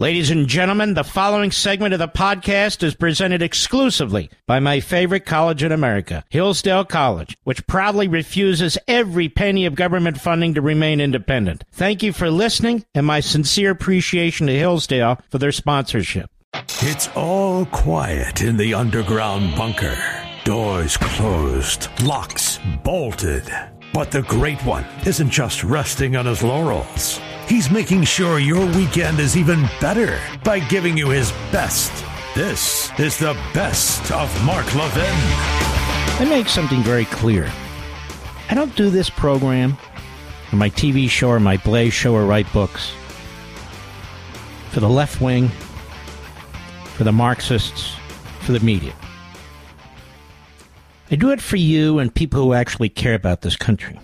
Ladies and gentlemen, the following segment of the podcast is presented exclusively by my favorite college in America, Hillsdale College, which proudly refuses every penny of government funding to remain independent. Thank you for listening and my sincere appreciation to Hillsdale for their sponsorship. It's all quiet in the underground bunker. Doors closed, locks bolted. But the Great One isn't just resting on his laurels. He's making sure your weekend is even better by giving you his best. This is the best of Mark Levin. I make something very clear. I don't do this program, or my TV show, or my Blaze show, or write books for the left wing, for the Marxists, for the media. I do it for you and people who actually care about this country.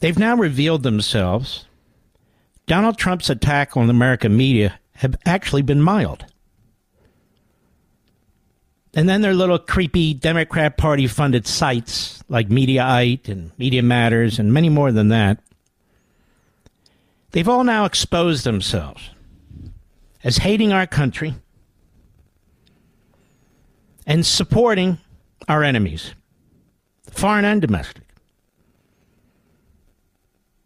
They've now revealed themselves. Donald Trump's attack on the American media have actually been mild. And then their little creepy Democrat Party funded sites like Mediaite and Media Matters and many more than that, they've all now exposed themselves as hating our country and supporting our enemies, foreign and domestic.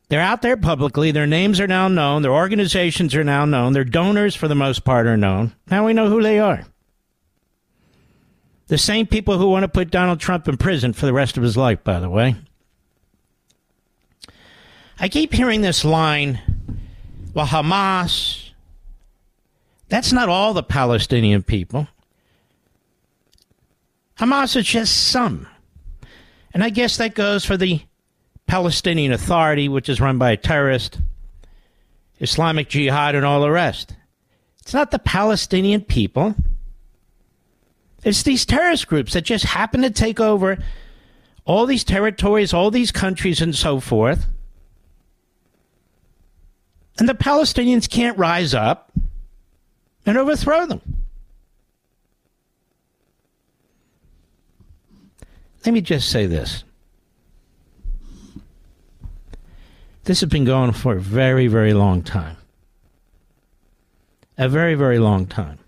They're out there publicly. Their names are now known. Their organizations are now known. Their donors, for the most part, are known. Now we know who they are. The same people who want to put Donald Trump in prison for the rest of his life, by the way. I keep hearing this line well, Hamas, that's not all the Palestinian people. Hamas is just some. And I guess that goes for the Palestinian Authority, which is run by a terrorist, Islamic Jihad, and all the rest. It's not the Palestinian people. It's these terrorist groups that just happen to take over all these territories, all these countries, and so forth. And the Palestinians can't rise up and overthrow them. Let me just say this. This has been going for a very, very long time. A very, very long time.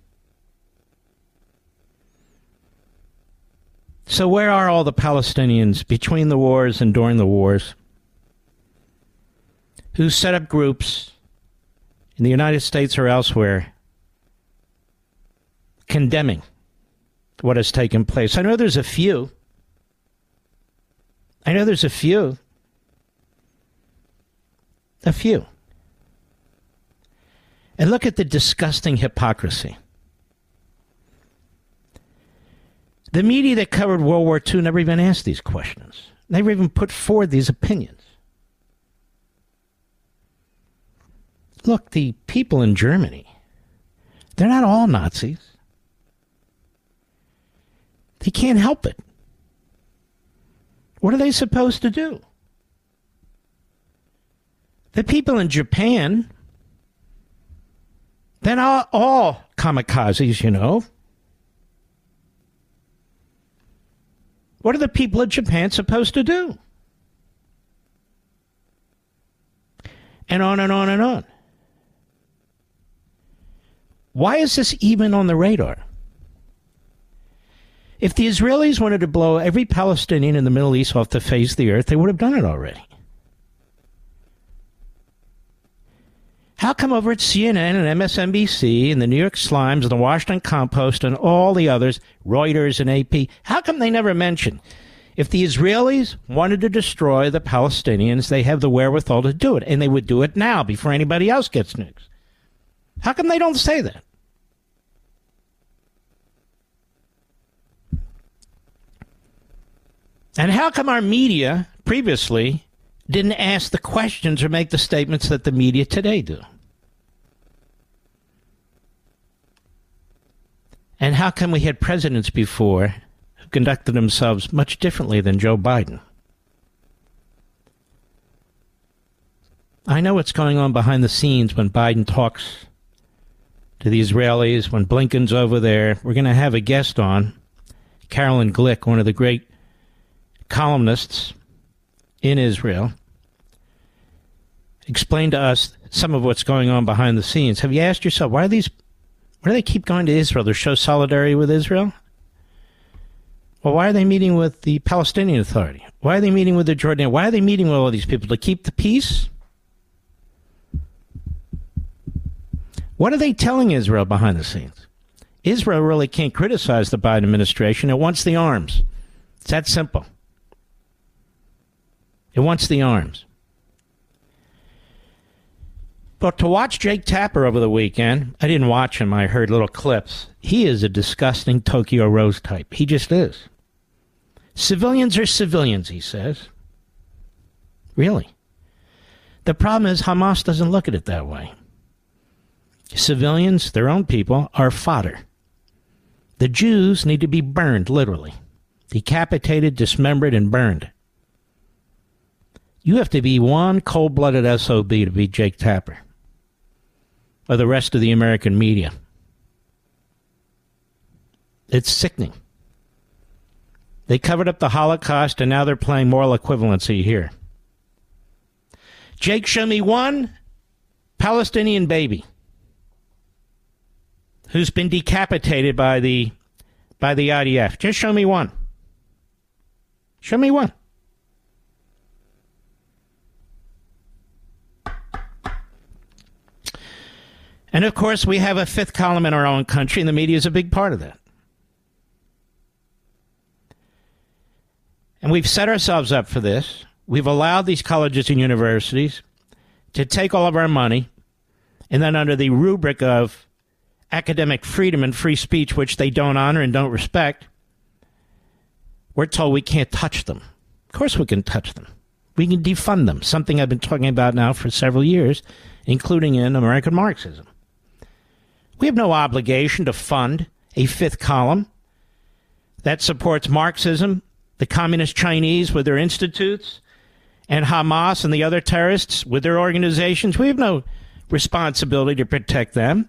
So, where are all the Palestinians between the wars and during the wars who set up groups in the United States or elsewhere condemning what has taken place? I know there's a few. I know there's a few a few. And look at the disgusting hypocrisy. The media that covered World War II never even asked these questions, never even put forward these opinions. Look, the people in Germany, they're not all Nazis. They can't help it. What are they supposed to do? The people in Japan, they're not all kamikazes, you know. What are the people of Japan supposed to do? And on and on and on. Why is this even on the radar? If the Israelis wanted to blow every Palestinian in the Middle East off the face of the earth, they would have done it already. How come over at CNN and MSNBC and the New York Slimes and the Washington Compost and all the others, Reuters and AP, how come they never mention if the Israelis wanted to destroy the Palestinians, they have the wherewithal to do it, and they would do it now before anybody else gets nukes? How come they don't say that? And how come our media previously didn't ask the questions or make the statements that the media today do. And how come we had presidents before who conducted themselves much differently than Joe Biden? I know what's going on behind the scenes when Biden talks to the Israelis, when Blinken's over there. We're going to have a guest on, Caroline Glick, one of the great columnists in Israel explain to us some of what's going on behind the scenes. Have you asked yourself why are these why do they keep going to Israel to show solidarity with Israel? Well, why are they meeting with the Palestinian Authority? Why are they meeting with the Jordanian? Why are they meeting with all these people to keep the peace? What are they telling Israel behind the scenes? Israel really can't criticize the Biden administration. It wants the arms. It's that simple. It wants the arms. But to watch Jake Tapper over the weekend, I didn't watch him, I heard little clips. He is a disgusting Tokyo Rose type. He just is. Civilians are civilians, he says. Really? The problem is Hamas doesn't look at it that way. Civilians, their own people, are fodder. The Jews need to be burned, literally. Decapitated, dismembered, and burned. You have to be one cold blooded SOB to be Jake Tapper or the rest of the American media. It's sickening. They covered up the Holocaust and now they're playing moral equivalency here. Jake, show me one Palestinian baby who's been decapitated by the by the IDF. Just show me one. Show me one. And of course, we have a fifth column in our own country, and the media is a big part of that. And we've set ourselves up for this. We've allowed these colleges and universities to take all of our money, and then under the rubric of academic freedom and free speech, which they don't honor and don't respect, we're told we can't touch them. Of course, we can touch them. We can defund them, something I've been talking about now for several years, including in American Marxism. We have no obligation to fund a fifth column that supports Marxism, the Communist Chinese with their institutes, and Hamas and the other terrorists with their organizations. We have no responsibility to protect them.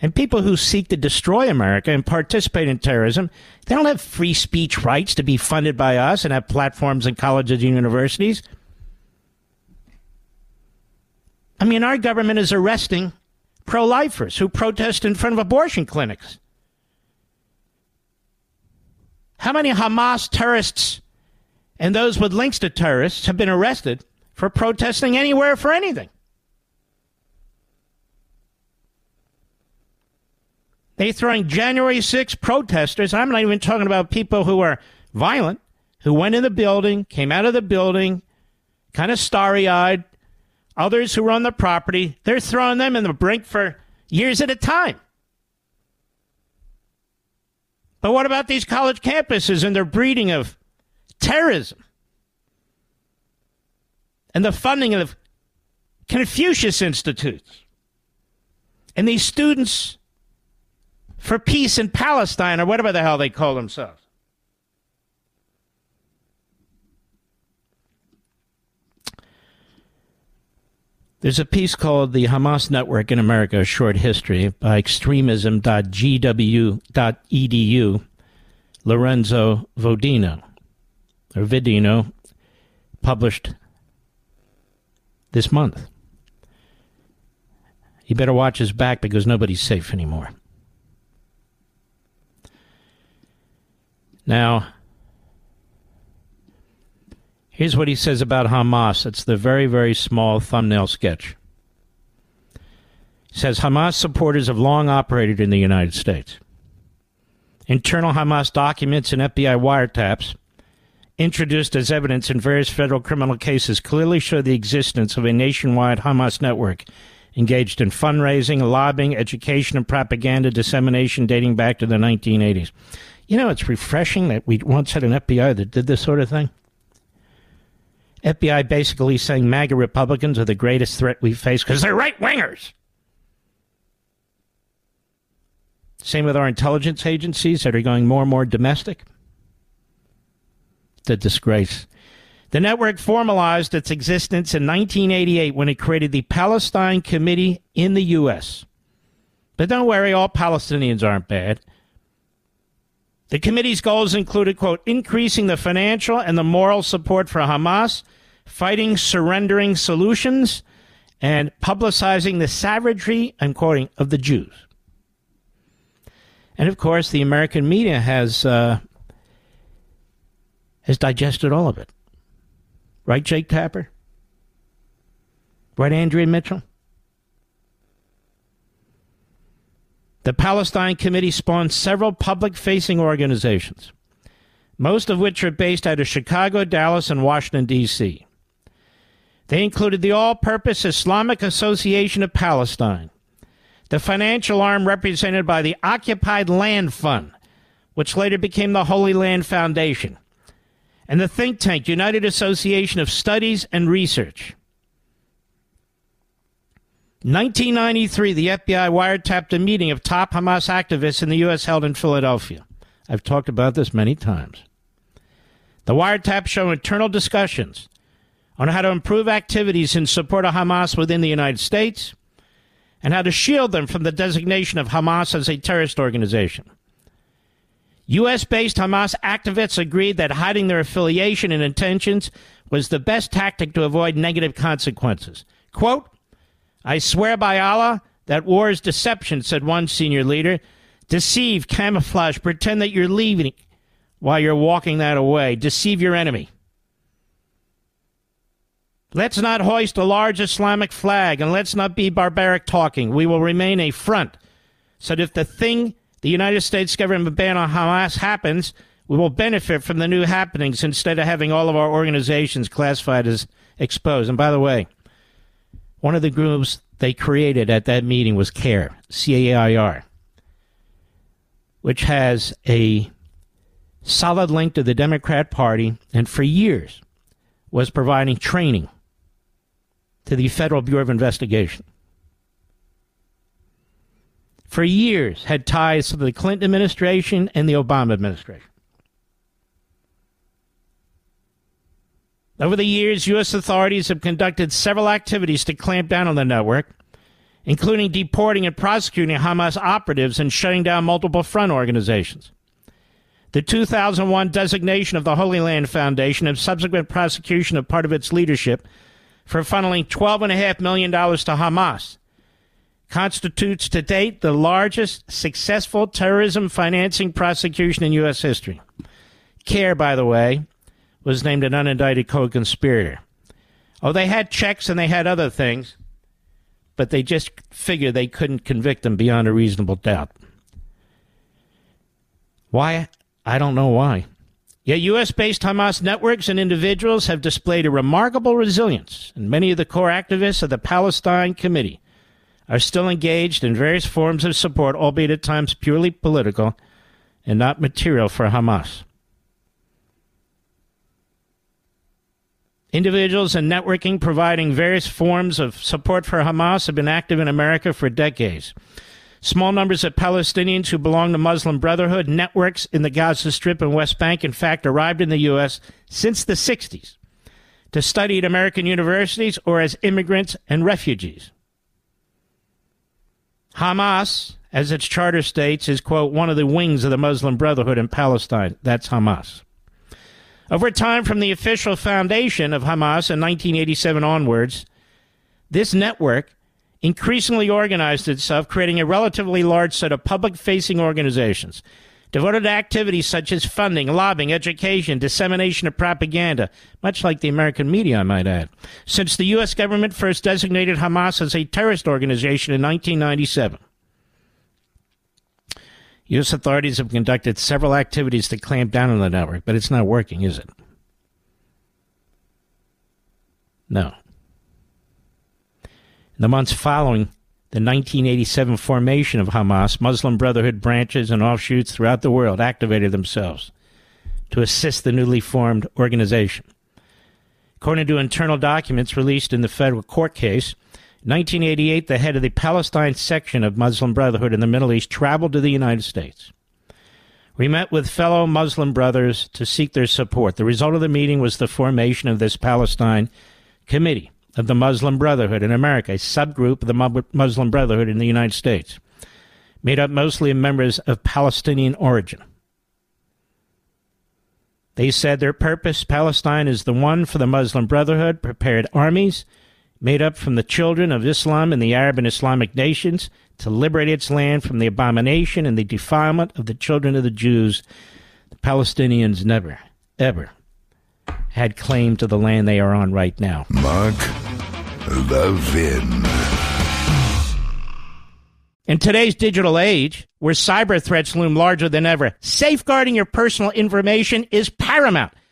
And people who seek to destroy America and participate in terrorism, they don't have free speech rights to be funded by us and have platforms in colleges and universities. I mean, our government is arresting pro lifers who protest in front of abortion clinics. How many Hamas terrorists and those with links to terrorists have been arrested for protesting anywhere for anything? They're throwing January 6 protesters. I'm not even talking about people who are violent, who went in the building, came out of the building, kind of starry eyed, Others who run the property, they're throwing them in the brink for years at a time. But what about these college campuses and their breeding of terrorism? And the funding of Confucius Institutes? And these students for peace in Palestine, or whatever the hell they call themselves. There's a piece called The Hamas Network in America, a short history by extremism.gw.edu, Lorenzo Vodino, or Vidino, published this month. He better watch his back because nobody's safe anymore. Now, Here's what he says about Hamas. It's the very, very small thumbnail sketch. He says Hamas supporters have long operated in the United States. Internal Hamas documents and FBI wiretaps introduced as evidence in various federal criminal cases clearly show the existence of a nationwide Hamas network engaged in fundraising, lobbying, education, and propaganda dissemination dating back to the 1980s. You know, it's refreshing that we once had an FBI that did this sort of thing. FBI basically saying MAGA Republicans are the greatest threat we face because they're right wingers. Same with our intelligence agencies that are going more and more domestic. The disgrace. The network formalized its existence in 1988 when it created the Palestine Committee in the U.S. But don't worry, all Palestinians aren't bad. The committee's goals included, quote, increasing the financial and the moral support for Hamas, fighting surrendering solutions, and publicizing the savagery, I'm quoting, of the Jews. And of course, the American media has uh, has digested all of it. Right, Jake Tapper? Right, Andrea Mitchell? The Palestine Committee spawned several public facing organizations, most of which are based out of Chicago, Dallas, and Washington, D.C. They included the All Purpose Islamic Association of Palestine, the financial arm represented by the Occupied Land Fund, which later became the Holy Land Foundation, and the think tank United Association of Studies and Research. 1993, the FBI wiretapped a meeting of top Hamas activists in the U.S. held in Philadelphia. I've talked about this many times. The wiretaps show internal discussions on how to improve activities in support of Hamas within the United States and how to shield them from the designation of Hamas as a terrorist organization. U.S. based Hamas activists agreed that hiding their affiliation and intentions was the best tactic to avoid negative consequences. Quote, I swear by Allah that war is deception, said one senior leader. Deceive, camouflage, pretend that you're leaving while you're walking that away. Deceive your enemy. Let's not hoist a large Islamic flag and let's not be barbaric talking. We will remain a front so that if the thing the United States government ban on Hamas happens, we will benefit from the new happenings instead of having all of our organizations classified as exposed. And by the way, one of the groups they created at that meeting was CAIR, C A I R, which has a solid link to the Democrat Party and for years was providing training to the Federal Bureau of Investigation. For years, had ties to the Clinton administration and the Obama administration. Over the years, U.S. authorities have conducted several activities to clamp down on the network, including deporting and prosecuting Hamas operatives and shutting down multiple front organizations. The 2001 designation of the Holy Land Foundation and subsequent prosecution of part of its leadership for funneling $12.5 million to Hamas constitutes to date the largest successful terrorism financing prosecution in U.S. history. CAIR, by the way, was named an unindicted co conspirator. Oh, they had checks and they had other things, but they just figured they couldn't convict them beyond a reasonable doubt. Why? I don't know why. Yet U.S. based Hamas networks and individuals have displayed a remarkable resilience, and many of the core activists of the Palestine Committee are still engaged in various forms of support, albeit at times purely political and not material for Hamas. Individuals and networking providing various forms of support for Hamas have been active in America for decades. Small numbers of Palestinians who belong to Muslim Brotherhood networks in the Gaza Strip and West Bank, in fact, arrived in the U.S. since the 60s to study at American universities or as immigrants and refugees. Hamas, as its charter states, is, quote, one of the wings of the Muslim Brotherhood in Palestine. That's Hamas. Over time, from the official foundation of Hamas in 1987 onwards, this network increasingly organized itself, creating a relatively large set of public facing organizations devoted to activities such as funding, lobbying, education, dissemination of propaganda, much like the American media, I might add, since the U.S. government first designated Hamas as a terrorist organization in 1997. U.S. authorities have conducted several activities to clamp down on the network, but it's not working, is it? No In the months following the 1987 formation of Hamas, Muslim Brotherhood branches and offshoots throughout the world activated themselves to assist the newly formed organization. According to internal documents released in the federal court case, 1988, the head of the Palestine section of Muslim Brotherhood in the Middle East traveled to the United States. We met with fellow Muslim brothers to seek their support. The result of the meeting was the formation of this Palestine Committee of the Muslim Brotherhood in America, a subgroup of the Muslim Brotherhood in the United States, made up mostly of members of Palestinian origin. They said their purpose, Palestine, is the one for the Muslim Brotherhood, prepared armies, made up from the children of Islam and the Arab and Islamic nations to liberate its land from the abomination and the defilement of the children of the Jews, the Palestinians never, ever had claim to the land they are on right now. Mark Levin. In today's digital age, where cyber threats loom larger than ever, safeguarding your personal information is paramount.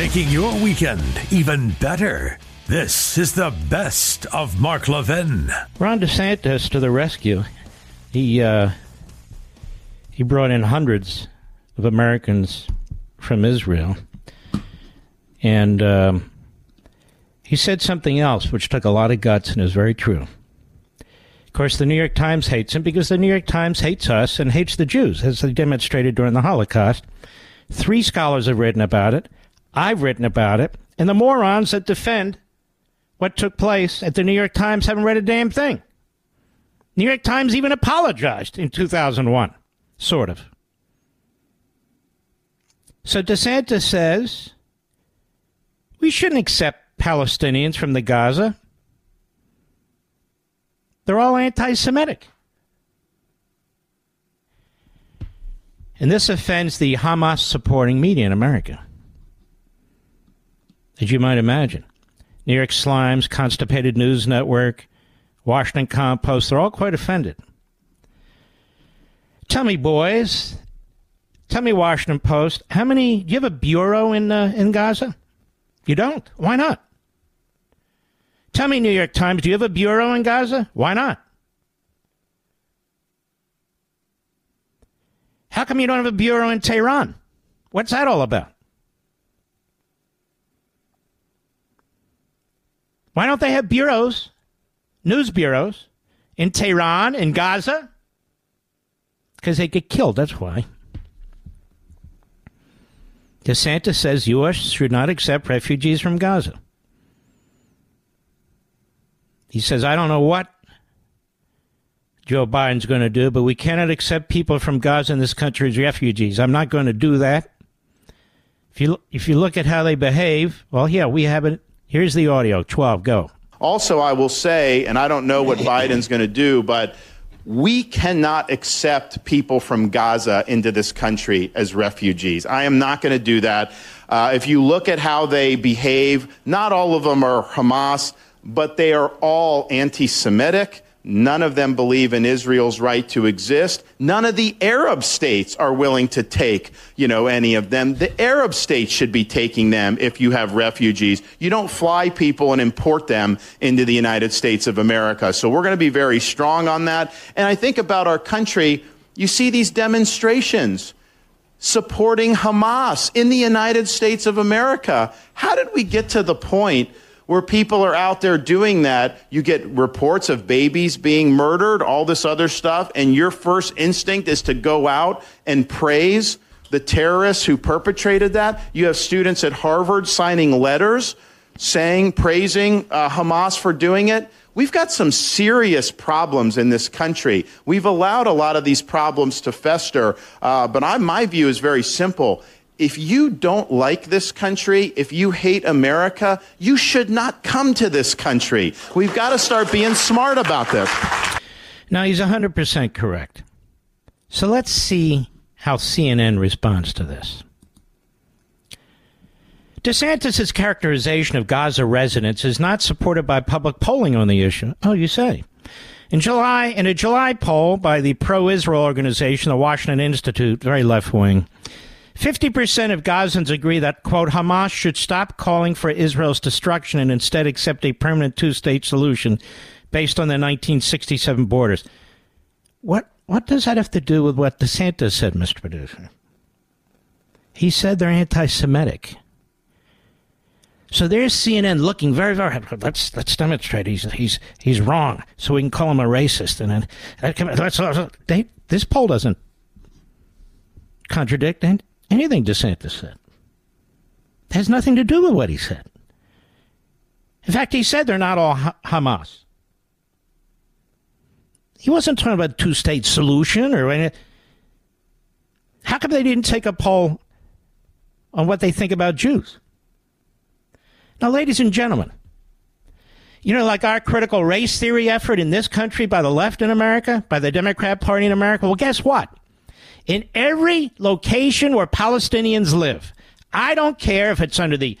Making your weekend even better. This is the best of Mark Levin. Ron DeSantis to the rescue. He uh, he brought in hundreds of Americans from Israel, and um, he said something else which took a lot of guts and is very true. Of course, the New York Times hates him because the New York Times hates us and hates the Jews, as they demonstrated during the Holocaust. Three scholars have written about it. I've written about it, and the morons that defend what took place at the New York Times haven't read a damn thing. New York Times even apologized in 2001, sort of. So DeSantis says we shouldn't accept Palestinians from the Gaza. They're all anti Semitic. And this offends the Hamas supporting media in America as you might imagine. New York Slimes, Constipated News Network, Washington Compost, they're all quite offended. Tell me, boys, tell me, Washington Post, how many, do you have a bureau in, uh, in Gaza? You don't? Why not? Tell me, New York Times, do you have a bureau in Gaza? Why not? How come you don't have a bureau in Tehran? What's that all about? Why don't they have bureaus, news bureaus, in Tehran, in Gaza? Because they get killed, that's why. DeSantis says U.S. should not accept refugees from Gaza. He says, I don't know what Joe Biden's going to do, but we cannot accept people from Gaza in this country as refugees. I'm not going to do that. If you if you look at how they behave, well, yeah, we haven't Here's the audio 12, go. Also, I will say, and I don't know what Biden's going to do, but we cannot accept people from Gaza into this country as refugees. I am not going to do that. Uh, if you look at how they behave, not all of them are Hamas, but they are all anti Semitic. None of them believe in Israel's right to exist. None of the Arab states are willing to take, you know, any of them. The Arab states should be taking them if you have refugees. You don't fly people and import them into the United States of America. So we're going to be very strong on that. And I think about our country, you see these demonstrations supporting Hamas in the United States of America. How did we get to the point where people are out there doing that, you get reports of babies being murdered, all this other stuff, and your first instinct is to go out and praise the terrorists who perpetrated that. You have students at Harvard signing letters saying, praising uh, Hamas for doing it. We've got some serious problems in this country. We've allowed a lot of these problems to fester, uh, but I, my view is very simple if you don't like this country, if you hate America, you should not come to this country. We've got to start being smart about this. Now, he's 100% correct. So let's see how CNN responds to this. DeSantis' characterization of Gaza residents is not supported by public polling on the issue. Oh, you say? In July, in a July poll by the pro-Israel organization, the Washington Institute, very left-wing, 50% of Gazans agree that, quote, Hamas should stop calling for Israel's destruction and instead accept a permanent two-state solution based on the 1967 borders. What, what does that have to do with what DeSantis said, Mr. Producer? He said they're anti-Semitic. So there's CNN looking very, very. Let's let's demonstrate he's he's he's wrong, so we can call him a racist. And then uh, let's, they, this poll doesn't contradict anything DeSantis said. It has nothing to do with what he said. In fact, he said they're not all Hamas. He wasn't talking about a two-state solution or anything. How come they didn't take a poll on what they think about Jews? Now, ladies and gentlemen, you know, like our critical race theory effort in this country by the left in America, by the Democrat Party in America, well, guess what? In every location where Palestinians live, I don't care if it's under the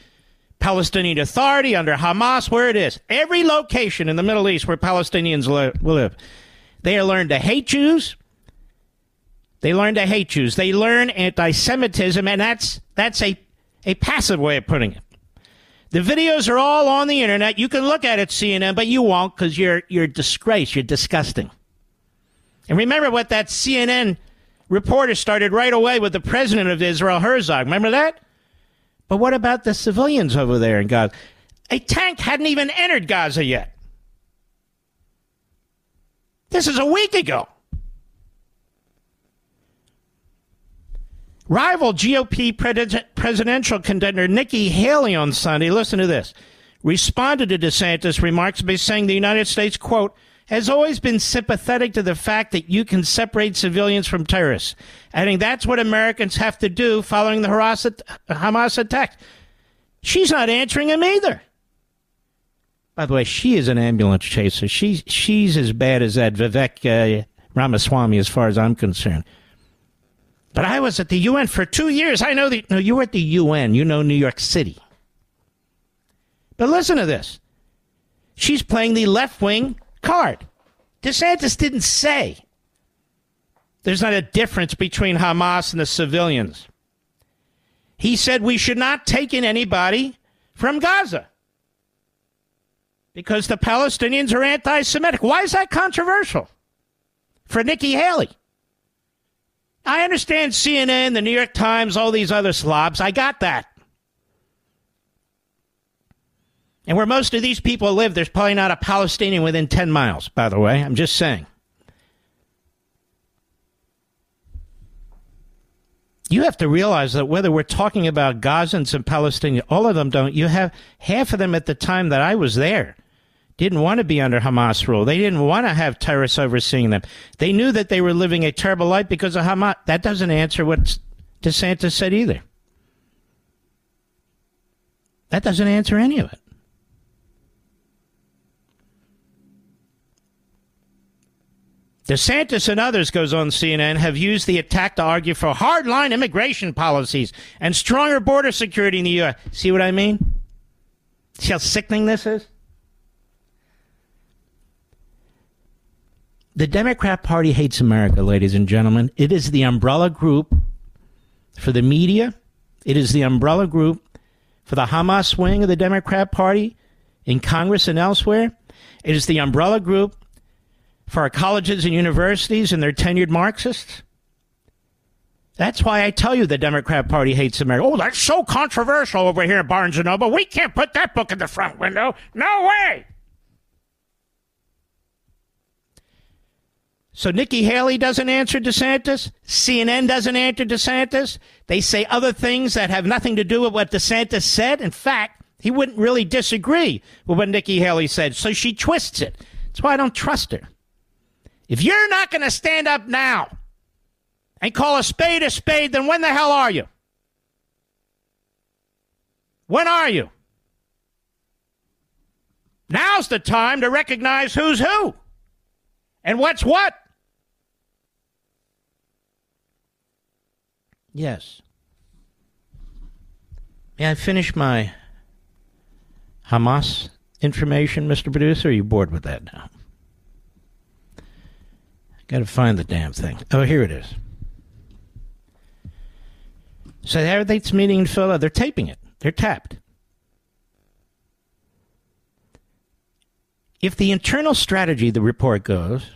Palestinian Authority, under Hamas, where it is, every location in the Middle East where Palestinians li- live, they learn to hate Jews. They learn to hate Jews. They learn anti-Semitism, and that's that's a, a passive way of putting it. The videos are all on the internet. You can look at it, CNN, but you won't because you're you're disgrace. You're disgusting. And remember what that CNN reporter started right away with the president of Israel, Herzog. Remember that? But what about the civilians over there in Gaza? A tank hadn't even entered Gaza yet. This is a week ago. Rival GOP presidential contender Nikki Haley on Sunday, listen to this, responded to DeSantis' remarks by saying the United States, quote, has always been sympathetic to the fact that you can separate civilians from terrorists, adding that's what Americans have to do following the Hamas attack. She's not answering him either. By the way, she is an ambulance chaser. She's she's as bad as that Vivek uh, Ramaswamy, as far as I'm concerned. But I was at the UN for two years. I know the. No, you were at the UN. You know New York City. But listen to this. She's playing the left wing card. DeSantis didn't say there's not a difference between Hamas and the civilians. He said we should not take in anybody from Gaza because the Palestinians are anti Semitic. Why is that controversial? For Nikki Haley. I understand CNN, the New York Times, all these other slobs. I got that. And where most of these people live, there's probably not a Palestinian within 10 miles, by the way. I'm just saying. You have to realize that whether we're talking about Gazans and Palestinians, all of them don't. You have half of them at the time that I was there didn't want to be under Hamas rule. They didn't want to have terrorists overseeing them. They knew that they were living a terrible life because of Hamas. That doesn't answer what DeSantis said either. That doesn't answer any of it. DeSantis and others, goes on CNN, have used the attack to argue for hardline immigration policies and stronger border security in the U.S. See what I mean? See how sickening this is? The Democrat Party hates America, ladies and gentlemen. It is the umbrella group for the media. It is the umbrella group for the Hamas wing of the Democrat Party in Congress and elsewhere. It is the umbrella group for our colleges and universities and their tenured Marxists. That's why I tell you the Democrat Party hates America. Oh, that's so controversial over here at Barnes and Noble. We can't put that book in the front window. No way. So Nikki Haley doesn't answer DeSantis. CNN doesn't answer DeSantis. They say other things that have nothing to do with what DeSantis said. In fact, he wouldn't really disagree with what Nikki Haley said. So she twists it. That's why I don't trust her. If you're not going to stand up now and call a spade a spade, then when the hell are you? When are you? Now's the time to recognize who's who and what's what. Yes. May I finish my Hamas information, Mr. Producer? are you bored with that now? Got to find the damn thing. Oh, here it is. So they have this meeting in Philadelphia. They're taping it. They're tapped. If the internal strategy, the report goes,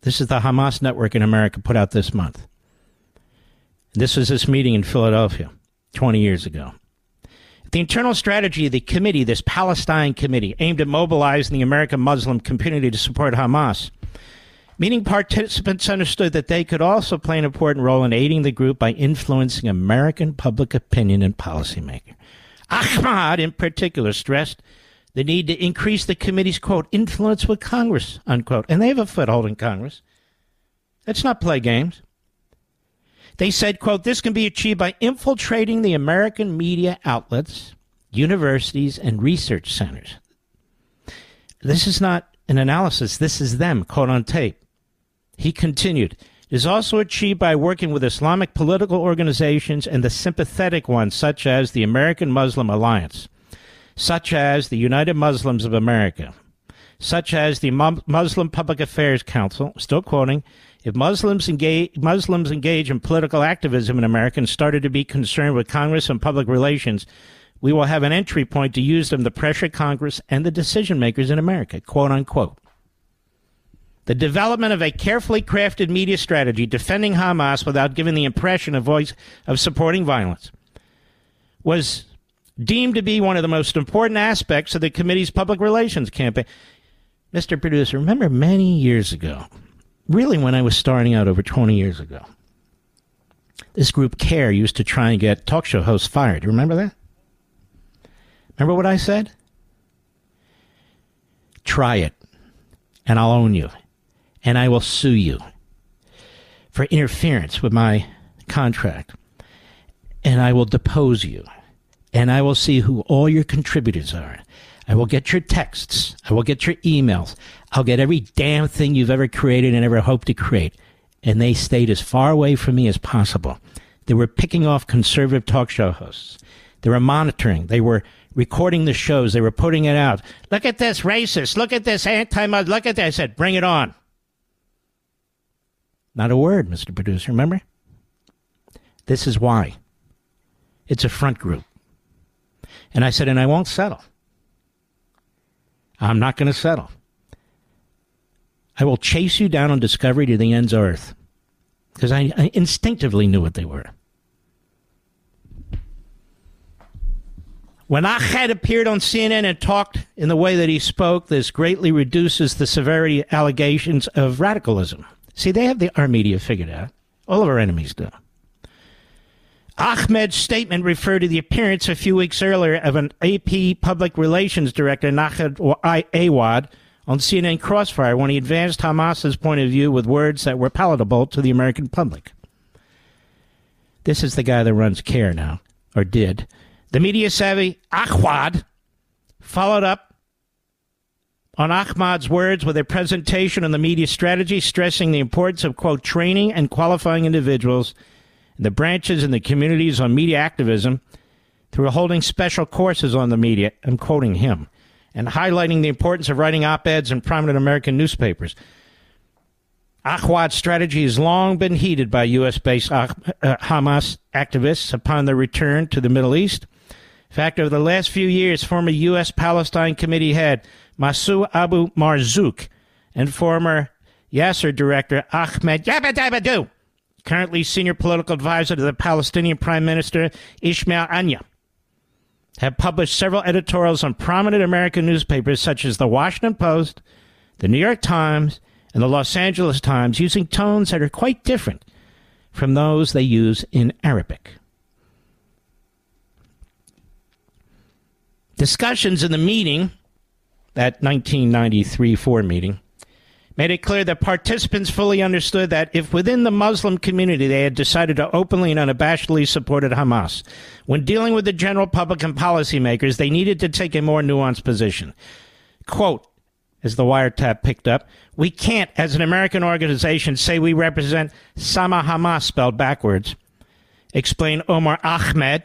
this is the Hamas network in America put out this month. This was this meeting in Philadelphia 20 years ago. The internal strategy of the committee, this Palestine committee, aimed at mobilizing the American Muslim community to support Hamas. Meeting participants understood that they could also play an important role in aiding the group by influencing American public opinion and policymaking. Ahmad, in particular, stressed the need to increase the committee's, quote, influence with Congress, unquote. And they have a foothold in Congress. Let's not play games. They said, quote, this can be achieved by infiltrating the American media outlets, universities, and research centers. This is not an analysis. This is them, caught on tape. He continued, it is also achieved by working with Islamic political organizations and the sympathetic ones, such as the American Muslim Alliance, such as the United Muslims of America, such as the Muslim Public Affairs Council, still quoting, if Muslims engage, Muslims engage in political activism in America and started to be concerned with Congress and public relations, we will have an entry point to use them to pressure Congress and the decision makers in America, quote unquote. The development of a carefully crafted media strategy defending Hamas without giving the impression of voice of supporting violence was deemed to be one of the most important aspects of the committee's public relations campaign. Mr. Producer, remember many years ago, really when I was starting out over 20 years ago. This group CAIR used to try and get talk show hosts fired. Do You remember that? Remember what I said? Try it, and I'll own you, and I will sue you for interference with my contract, and I will depose you, and I will see who all your contributors are. I will get your texts. I will get your emails. I'll get every damn thing you've ever created and ever hoped to create. And they stayed as far away from me as possible. They were picking off conservative talk show hosts. They were monitoring. They were recording the shows. They were putting it out. Look at this racist. Look at this anti Look at this. I said, bring it on. Not a word, Mr. Producer, remember? This is why. It's a front group. And I said, and I won't settle. I'm not going to settle. I will chase you down on discovery to the ends of earth. Because I, I instinctively knew what they were. When Ahmed appeared on CNN and talked in the way that he spoke, this greatly reduces the severity allegations of radicalism. See, they have the, our media figured out. All of our enemies do. Ahmed's statement referred to the appearance a few weeks earlier of an AP public relations director, Nihad Awad, on CNN Crossfire when he advanced Hamas's point of view with words that were palatable to the American public. This is the guy that runs CAIR now, or did. The media savvy Awad followed up on Ahmad's words with a presentation on the media strategy, stressing the importance of, quote, training and qualifying individuals in the branches and the communities on media activism through holding special courses on the media. I'm quoting him and highlighting the importance of writing op eds in prominent American newspapers. Awad's strategy has long been heeded by U.S. based uh, Hamas activists upon their return to the Middle East. In fact, over the last few years, former U.S. Palestine Committee head Masoud Abu Marzouk and former Yasser director Ahmed Yabadabadou currently senior political advisor to the Palestinian Prime Minister Ismail Haniyeh, have published several editorials on prominent American newspapers such as the Washington Post, the New York Times, and the Los Angeles Times, using tones that are quite different from those they use in Arabic. Discussions in the meeting, that 1993 4 meeting, made it clear that participants fully understood that if within the Muslim community they had decided to openly and unabashedly support Hamas, when dealing with the general public and policymakers, they needed to take a more nuanced position. Quote, as the wiretap picked up, we can't, as an American organization, say we represent Sama Hamas spelled backwards. Explained Omar Ahmed.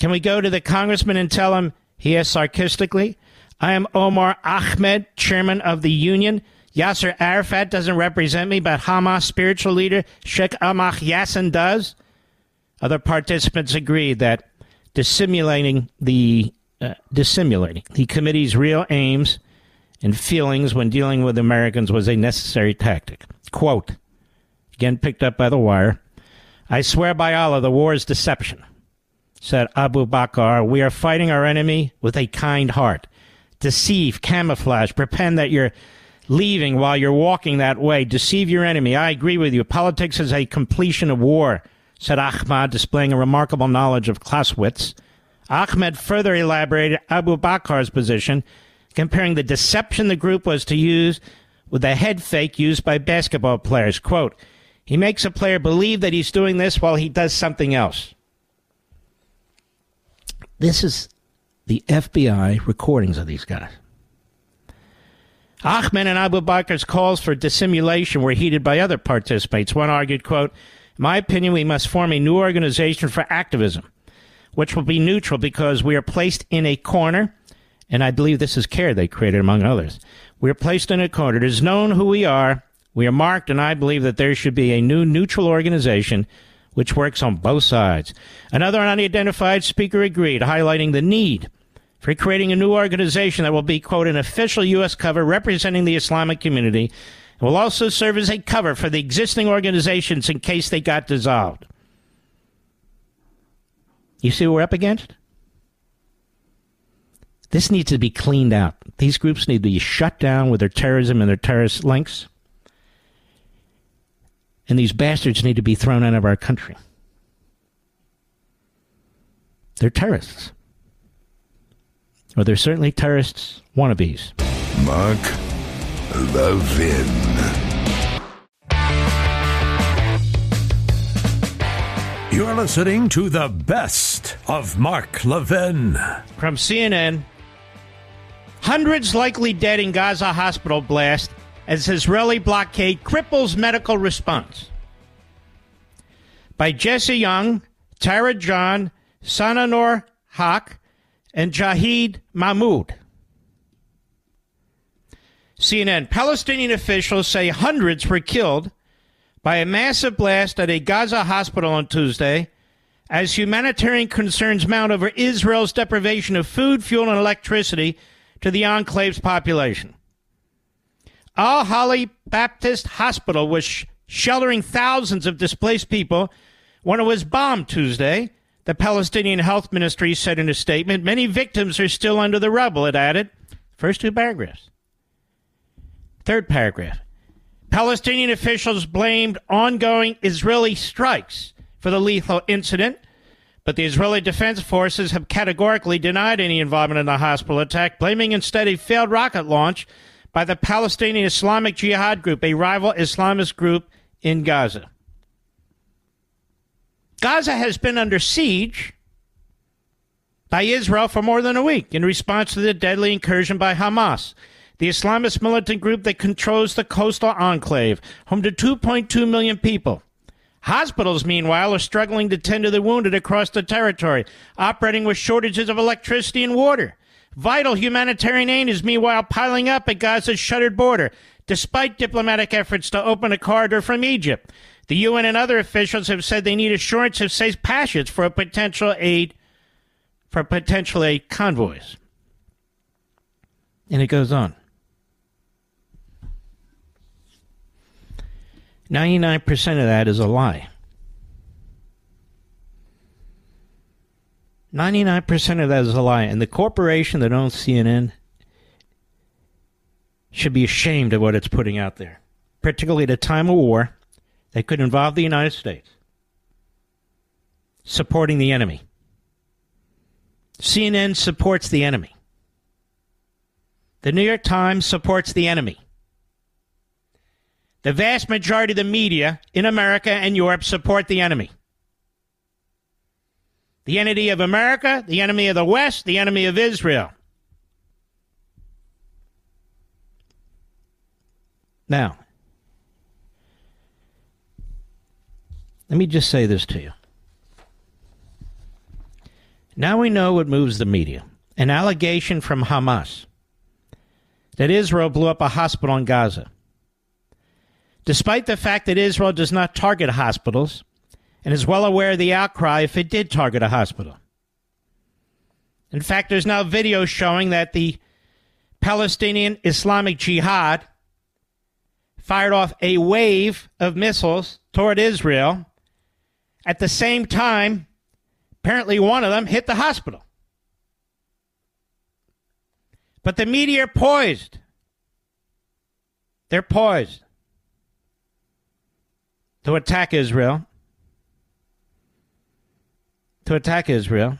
Can we go to the congressman and tell him, he asked sarcastically, I am Omar Ahmed, chairman of the union Yasser Arafat doesn't represent me, but Hamas spiritual leader Sheikh Ahmad Yassin does. Other participants agreed that dissimulating the uh, dissimulating the committee's real aims and feelings when dealing with Americans was a necessary tactic. Quote, again picked up by the wire. I swear by Allah, the war is deception, said Abu Bakr. We are fighting our enemy with a kind heart. Deceive, camouflage, pretend that you're leaving while you're walking that way. Deceive your enemy. I agree with you. Politics is a completion of war, said Ahmad, displaying a remarkable knowledge of Clausewitz. Ahmed further elaborated Abu Bakr's position, comparing the deception the group was to use with the head fake used by basketball players. Quote, he makes a player believe that he's doing this while he does something else. This is the FBI recordings of these guys. Ahmed and Abu Bakr's calls for dissimulation were heeded by other participants. One argued, quote, In my opinion, we must form a new organization for activism, which will be neutral because we are placed in a corner, and I believe this is CAIR they created, among others. We are placed in a corner. It is known who we are. We are marked, and I believe that there should be a new neutral organization which works on both sides. Another unidentified speaker agreed, highlighting the need for creating a new organization that will be, quote, an official U.S. cover representing the Islamic community and will also serve as a cover for the existing organizations in case they got dissolved. You see what we're up against? This needs to be cleaned out. These groups need to be shut down with their terrorism and their terrorist links. And these bastards need to be thrown out of our country. They're terrorists or they're certainly terrorists wannabes. Mark Levin. You're listening to the best of Mark Levin. From CNN, hundreds likely dead in Gaza hospital blast as Israeli blockade cripples medical response. By Jessie Yeung, Tara John, Sana Noor Haq, and Jahid Mahmoud. CNN Palestinian officials say hundreds were killed by a massive blast at a Gaza hospital on Tuesday as humanitarian concerns mount over Israel's deprivation of food, fuel, and electricity to the enclave's population. Al Ahli Baptist Hospital was sh- sheltering thousands of displaced people when it was bombed Tuesday the Palestinian Health Ministry said in a statement many victims are still under the rubble, it added. First two paragraphs. Third paragraph. Palestinian officials blamed ongoing Israeli strikes for the lethal incident, but the Israeli Defense Forces have categorically denied any involvement in the hospital attack, blaming instead a failed rocket launch by the Palestinian Islamic Jihad Group, a rival Islamist group in Gaza. Gaza has been under siege by Israel for more than a week in response to the deadly incursion by Hamas, the Islamist militant group that controls the coastal enclave, home to 2.2 million people. Hospitals, meanwhile, are struggling to tend to the wounded across the territory, operating with shortages of electricity and water. Vital humanitarian aid is meanwhile piling up at Gaza's shuttered border, despite diplomatic efforts to open a corridor from Egypt. The UN and other officials have said they need assurance of safe passage for potential aid for potential aid convoys. And it goes on. 99% of that is a lie. 99% of that is a lie. And the corporation that owns CNN should be ashamed of what it's putting out there, particularly at a time of war that could involve the United States supporting the enemy. CNN supports the enemy. The New York Times supports the enemy. The vast majority of the media in America and Europe support the enemy. The enemy of America, the enemy of the West, the enemy of Israel. Now, Let me just say this to you. Now we know what moves the media. An allegation from Hamas that Israel blew up a hospital in Gaza. despite the fact that Israel does not target hospitals and is well aware of the outcry if it did target a hospital. In fact, there's now video showing that the Palestinian Islamic Jihad fired off a wave of missiles toward Israel. At the same time, apparently one of them hit the hospital. But the media are poised. They're poised to attack Israel. To attack Israel.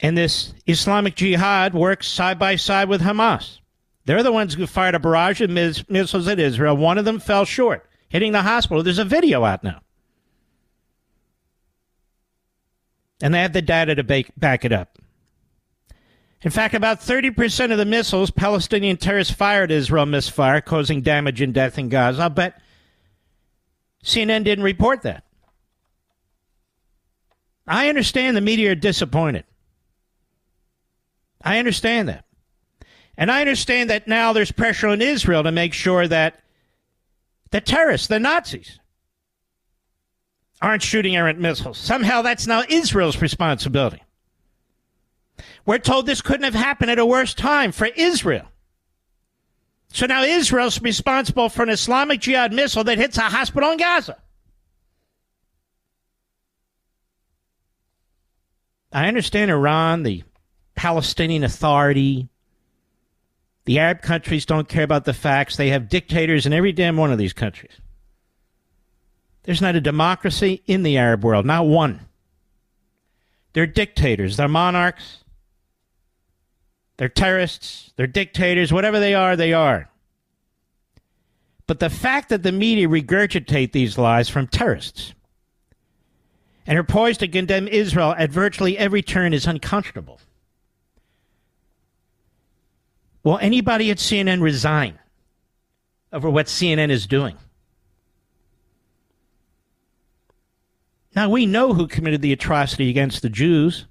And this Islamic Jihad works side by side with Hamas. They're the ones who fired a barrage of miss- missiles at Israel. One of them fell short, hitting the hospital. There's a video out now. And they have the data to back, it up. In fact, about 30% of the missiles Palestinian terrorists fired at Israel misfire, causing damage and death in Gaza. Bet CNN didn't report that. I understand the media are disappointed. I understand that. And I understand that now there's pressure on Israel to make sure that the terrorists, the Nazis, aren't shooting errant missiles. Somehow that's now Israel's responsibility. We're told this couldn't have happened at a worse time for Israel. So now Israel's responsible for an Islamic Jihad missile that hits a hospital in Gaza. I understand Iran, the Palestinian Authority, the Arab countries don't care about the facts. They have dictators in every damn one of these countries. There's not a democracy in the Arab world, not one. They're dictators, they're monarchs, they're terrorists, they're dictators, whatever they are, they are. But the fact that the media regurgitate these lies from terrorists and are poised to condemn Israel at virtually every turn is unconscionable. Will anybody at CNN resign over what CNN is doing? Now, we know who committed the atrocity against the Jews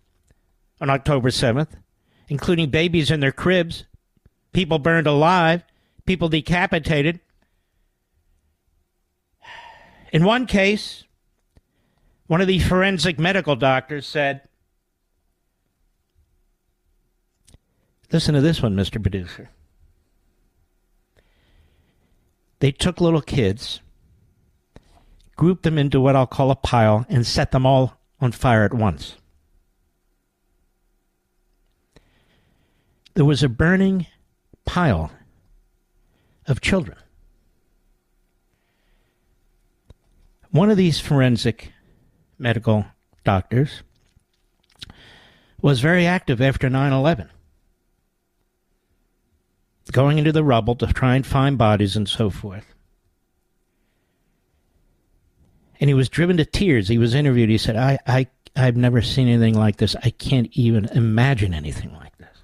on October 7th, including babies in their cribs, people burned alive, people decapitated. In one case, one of the forensic medical doctors said, Listen to this one, Mr. Producer. They took little kids, grouped them into what I'll call a pile, and set them all on fire at once. There was a burning pile of children. One of these forensic medical doctors was very active after 9 11 going into the rubble to try and find bodies and so forth. And he was driven to tears. He was interviewed. He said, I, I, I've never seen anything like this. I can't even imagine anything like this.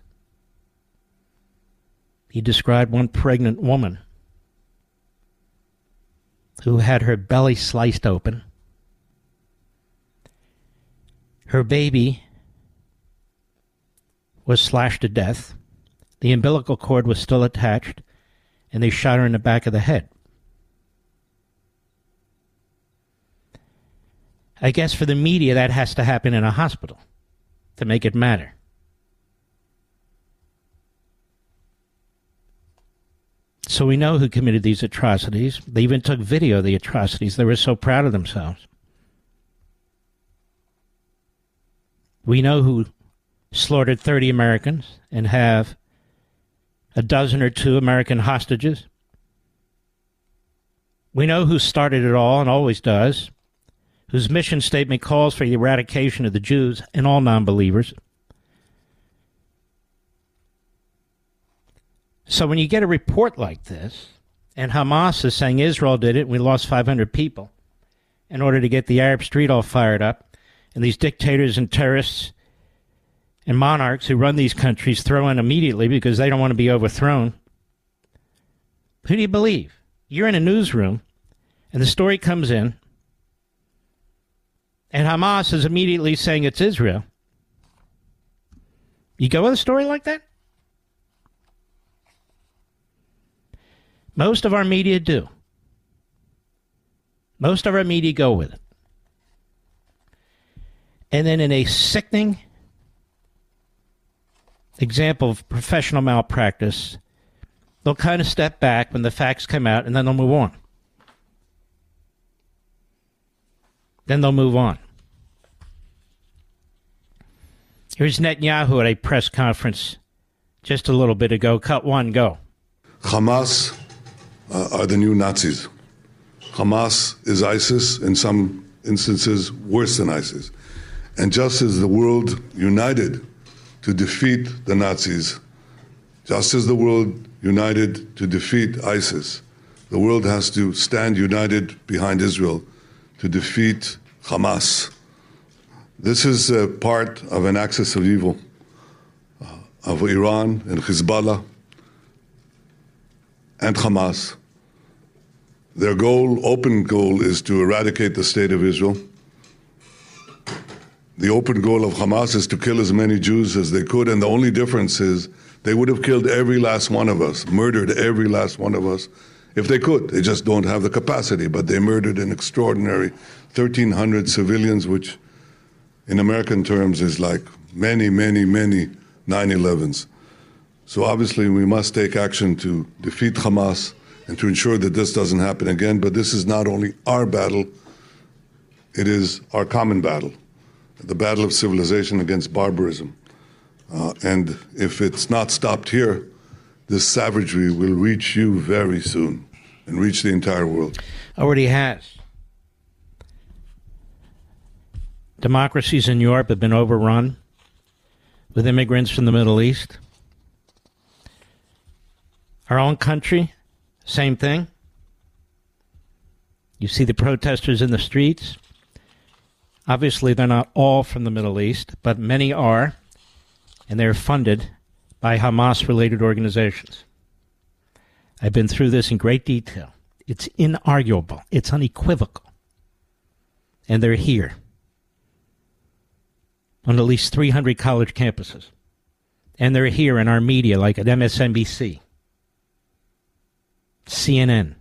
He described one pregnant woman who had her belly sliced open. Her baby was slashed to death. The umbilical cord was still attached, and they shot her in the back of the head. I guess for the media, that has to happen in a hospital to make it matter. So we know who committed these atrocities. They even took video of the atrocities. They were so proud of themselves. We know who slaughtered 30 Americans and have a dozen or two American hostages. We know who started it all and always does, whose mission statement calls for the eradication of the Jews and all non believers. So when you get a report like this, and Hamas is saying Israel did it, and we lost 500 people in order to get the Arab street all fired up, and these dictators and terrorists and monarchs who run these countries throw in immediately because they don't want to be overthrown. Who do you believe? You're in a newsroom, and the story comes in, and Hamas is immediately saying it's Israel. You go with a story like that? Most of our media do. Most of our media go with it. And then in a sickening example of professional malpractice, they'll kind of step back when the facts come out and then they'll move on. Then they'll move on. Here's Netanyahu at a press conference just a little bit ago. Cut one, go. Hamas uh, are the new Nazis. Hamas is ISIS, in some instances, worse than ISIS. And just as the world united to defeat the Nazis, just as the world united to defeat ISIS, the world has to stand united behind Israel to defeat Hamas. This is a part of an axis of evil uh, of Iran and Hezbollah and Hamas. Their goal, open goal, is to eradicate the state of Israel. The open goal of Hamas is to kill as many Jews as they could, and the only difference is they would have killed every last one of us, murdered every last one of us, if they could. They just don't have the capacity, but they murdered an extraordinary 1,300 civilians, which in American terms is like many, many, many 9 11s. So obviously, we must take action to defeat Hamas and to ensure that this doesn't happen again. But this is not only our battle, it is our common battle the battle of civilization against barbarism. Uh, and if it's not stopped here, this savagery will reach you very soon and reach the entire world. Already has. Democracies in Europe have been overrun with immigrants from the Middle East. Our own country, same thing. You see the protesters in the streets. Obviously, they're not all from the Middle East, but many are, and they're funded by Hamas related organizations. I've been through this in great detail. It's inarguable, it's unequivocal. And they're here on at least 300 college campuses. And they're here in our media, like at MSNBC, CNN,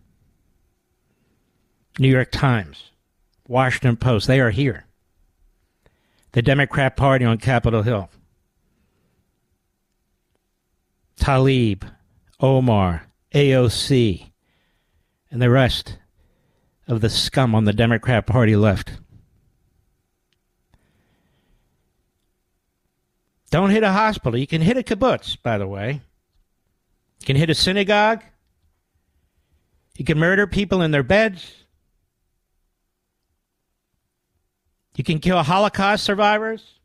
New York Times, Washington Post. They are here. The Democrat Party on Capitol Hill. Tlaib, Omar, AOC, and the rest of the scum on the Democrat Party left. Don't hit a hospital. You can hit a kibbutz, by the way. You can hit a synagogue. You can murder people in their beds. You can kill Holocaust survivors.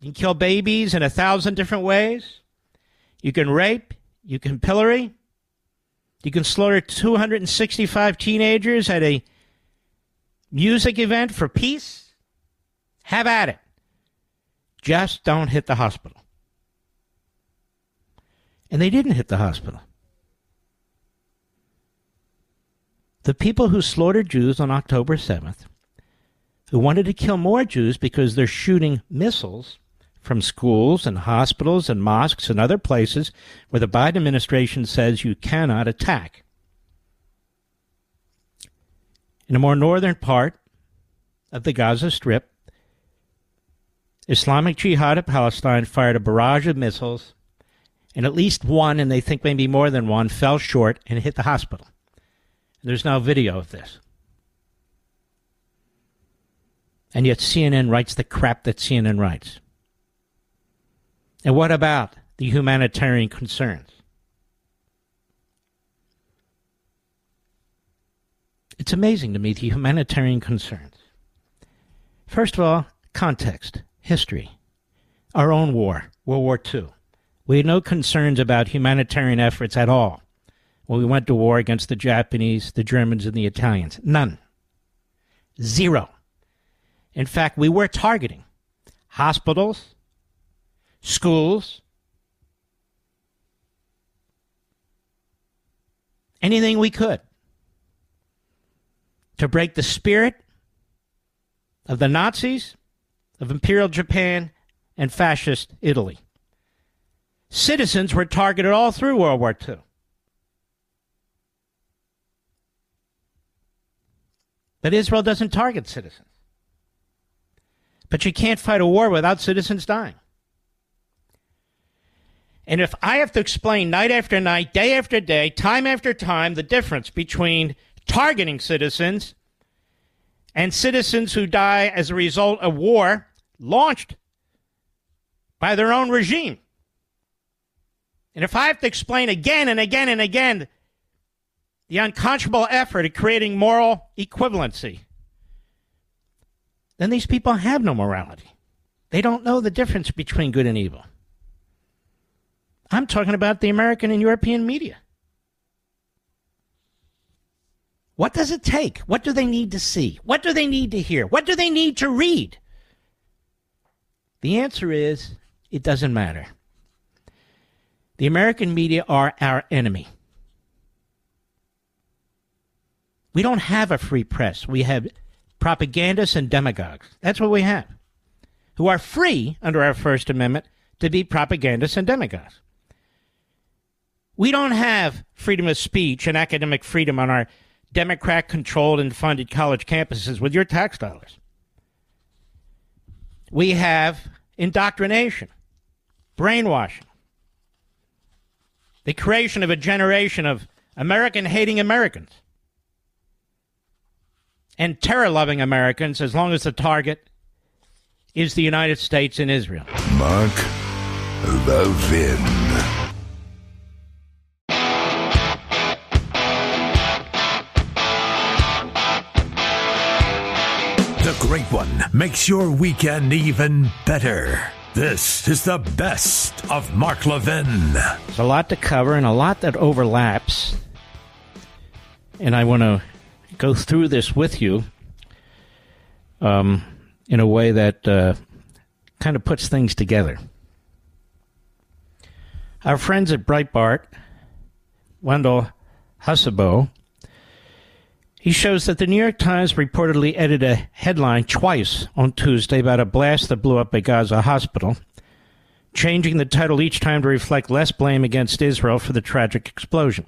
You can kill babies in a thousand different ways. You can rape. You can pillory. You can slaughter 265 teenagers at a music event for peace. Have at it. Just don't hit the hospital. And they didn't hit the hospital. The people who slaughtered Jews on October 7th, who wanted to kill more Jews because they're shooting missiles from schools and hospitals and mosques and other places where the Biden administration says you cannot attack. In a more northern part of the Gaza Strip, Islamic Jihad of Palestine fired a barrage of missiles, and at least one, and they think maybe more than one, fell short and hit the hospital. There's no video of this. And yet CNN writes the crap that CNN writes. And what about the humanitarian concerns? It's amazing to me the humanitarian concerns. First of all, context history. Our own war, World War II. We had no concerns about humanitarian efforts at all when we went to war against the Japanese, the Germans, and the Italians. None. Zero. In fact, we were targeting hospitals, schools, anything we could to break the spirit of the Nazis of Imperial Japan and fascist Italy. Citizens were targeted all through World War II. But Israel doesn't target citizens. But you can't fight a war without citizens dying. And if I have to explain night after night, day after day, time after time, the difference between targeting citizens and citizens who die as a result of war launched by their own regime. And if I have to explain again and again and again the unconscionable effort at creating moral equivalency, then these people have no morality. They don't know the difference between good and evil. I'm talking about the American and European media. What does it take? What do they need to see? What do they need to hear? What do they need to read? The answer is it doesn't matter. The American media are our enemy. We don't have a free press. We have propagandists and demagogues. That's what we have, who are free under our First Amendment to be propagandists and demagogues. We don't have freedom of speech and academic freedom on our Democrat controlled and funded college campuses with your tax dollars. We have indoctrination, brainwashing, the creation of a generation of American hating Americans and terror loving Americans as long as the target is the United States and Israel. Mark Levin. The Great One makes your weekend even better. This is the best of Mark Levin. There's a lot to cover and a lot that overlaps. And I want to go through this with you um, in a way that uh, kind of puts things together. Our friends at Breitbart, Wendell Husebø, he shows that the New York Times reportedly edited a headline twice on Tuesday about a blast that blew up a Gaza hospital, changing the title each time to reflect less blame against Israel for the tragic explosion.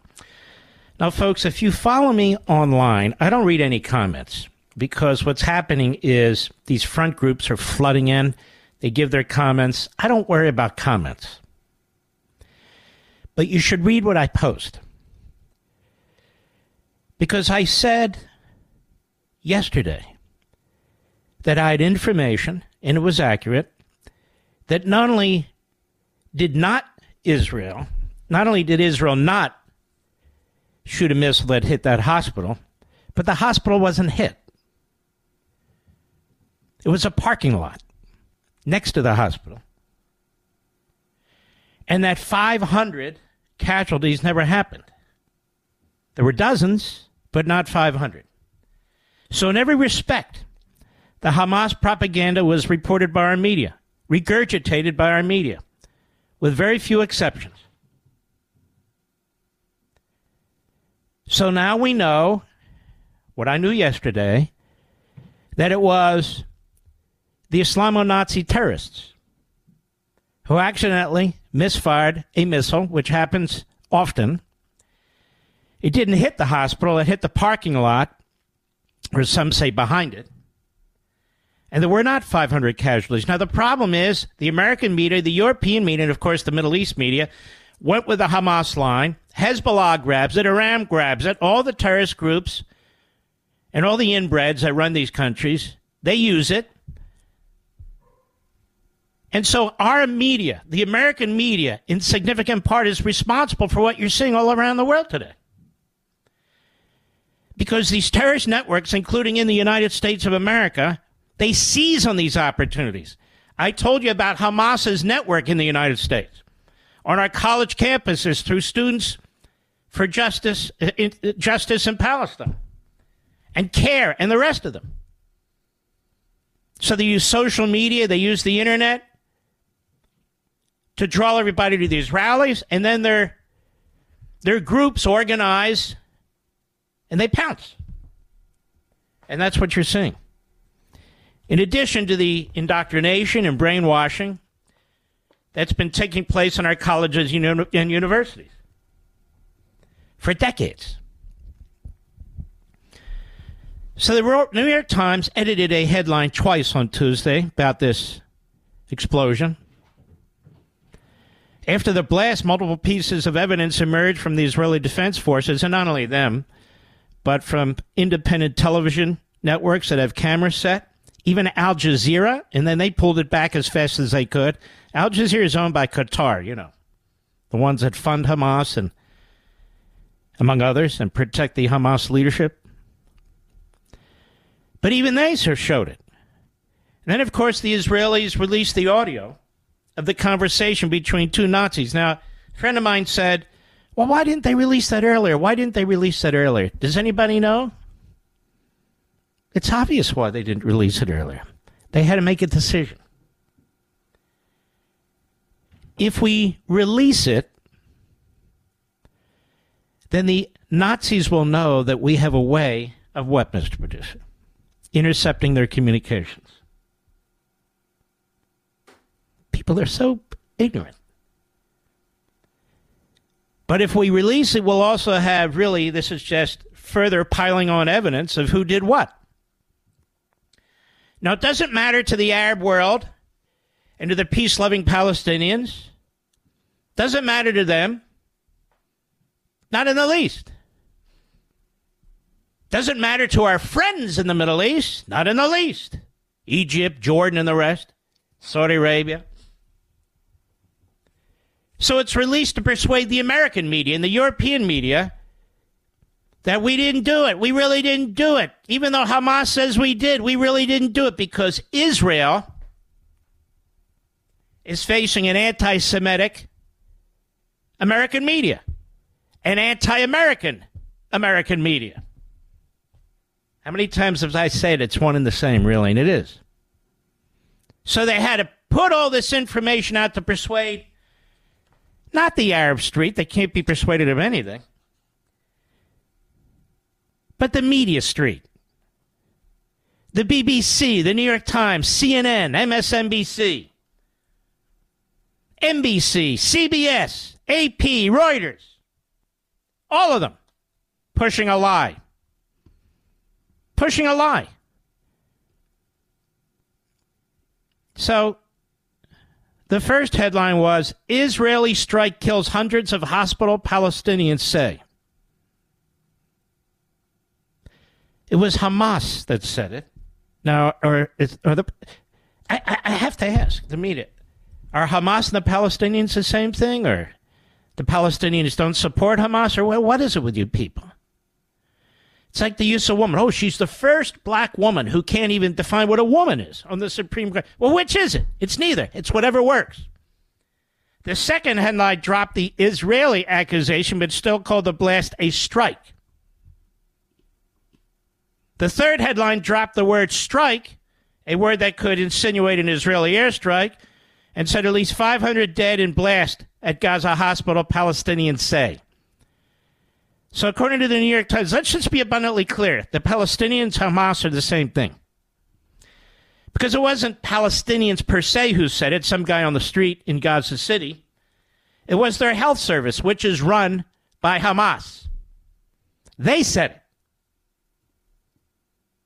Now, folks, if you follow me online, I don't read any comments because what's happening is these front groups are flooding in. They give their comments. I don't worry about comments. But you should read what I post. Because I said yesterday that I had information, and it was accurate, that not only did not Israel, not only did Israel not shoot a missile that hit that hospital, but the hospital wasn't hit. It was a parking lot next to the hospital. And that 500 casualties never happened. There were dozens, but not 500. So, in every respect, the Hamas propaganda was reported by our media, regurgitated by our media, with very few exceptions. So now we know what I knew yesterday that it was the Islamo Nazi terrorists who accidentally misfired a missile, which happens often. It didn't hit the hospital, it hit the parking lot, or some say behind it. And there were not 500 casualties. Now, the problem is the American media, the European media, and of course the Middle East media went with the Hamas line. Hezbollah grabs it, Iran grabs it, all the terrorist groups and all the inbreds that run these countries, they use it. And so our media, the American media, in significant part is responsible for what you're seeing all around the world today. Because these terrorist networks, including in the United States of America, they seize on these opportunities. I told you about Hamas's network in the United States on our college campuses through Students for Justice, uh, uh, Justice in Palestine, and CAIR and the rest of them. So they use social media, they use the internet to draw everybody to these rallies, and then their their groups organize and they pounce. And that's what you're seeing. In addition to the indoctrination and brainwashing that's been taking place in our colleges and universities for decades. So the New York Times edited a headline twice on Tuesday about this explosion. After the blast, multiple pieces of evidence emerged from the Israeli Defense Forces, and not only them, but from independent television networks that have cameras set, even Al Jazeera, and then they pulled it back as fast as they could. Al Jazeera is owned by Qatar, you know, the ones that fund Hamas and, among others, and protect the Hamas leadership. But even they showed it. And then, of course, the Israelis released the audio of the conversation between two Nazis. Now, a friend of mine said, well, why didn't they release that earlier? Why didn't they release that earlier? Does anybody know? It's obvious why they didn't release it earlier. They had to make a decision. If we release it, then the Nazis will know that we have a way of weapons to produce intercepting their communications. People are so ignorant. But if we release it, we'll also have really, this is just further piling on evidence of who did what. Now, it doesn't matter to the Arab world and to the peace loving Palestinians. Doesn't matter to them. Not in the least. Doesn't matter to our friends in the Middle East, not in the least. Egypt, Jordan, and the rest, Saudi Arabia. So it's released to persuade the American media and the European media that we didn't do it. We really didn't do it. Even though Hamas says we did, we really didn't do it because Israel is facing an anti Semitic American media, an anti American American media. How many times have I said it's one and the same, really? And it is. So they had to put all this information out to persuade not the Arab street, they can't be persuaded of anything, but the media street. The BBC, the New York Times, CNN, MSNBC, NBC, CBS, AP, Reuters, all of them pushing a lie pushing a lie. So the first headline was Israeli strike kills hundreds of hospital Palestinians say. It was Hamas that said it. Now, or, or the, I, I have to ask the media: Are Hamas and the Palestinians the same thing, or the Palestinians don't support Hamas, or what is it with you people? It's like the use of woman. Oh, she's the first black woman who can't even define what a woman is on the Supreme Court. Well, which is it? It's neither. It's whatever works. The second headline dropped the Israeli accusation, but still called the blast a strike. The third headline dropped the word strike, a word that could insinuate an Israeli airstrike, and said at least 500 dead in blast at Gaza hospital, Palestinians say. So, according to the New York Times, let's just be abundantly clear the Palestinians, Hamas are the same thing. Because it wasn't Palestinians per se who said it, some guy on the street in Gaza City. It was their health service, which is run by Hamas. They said it.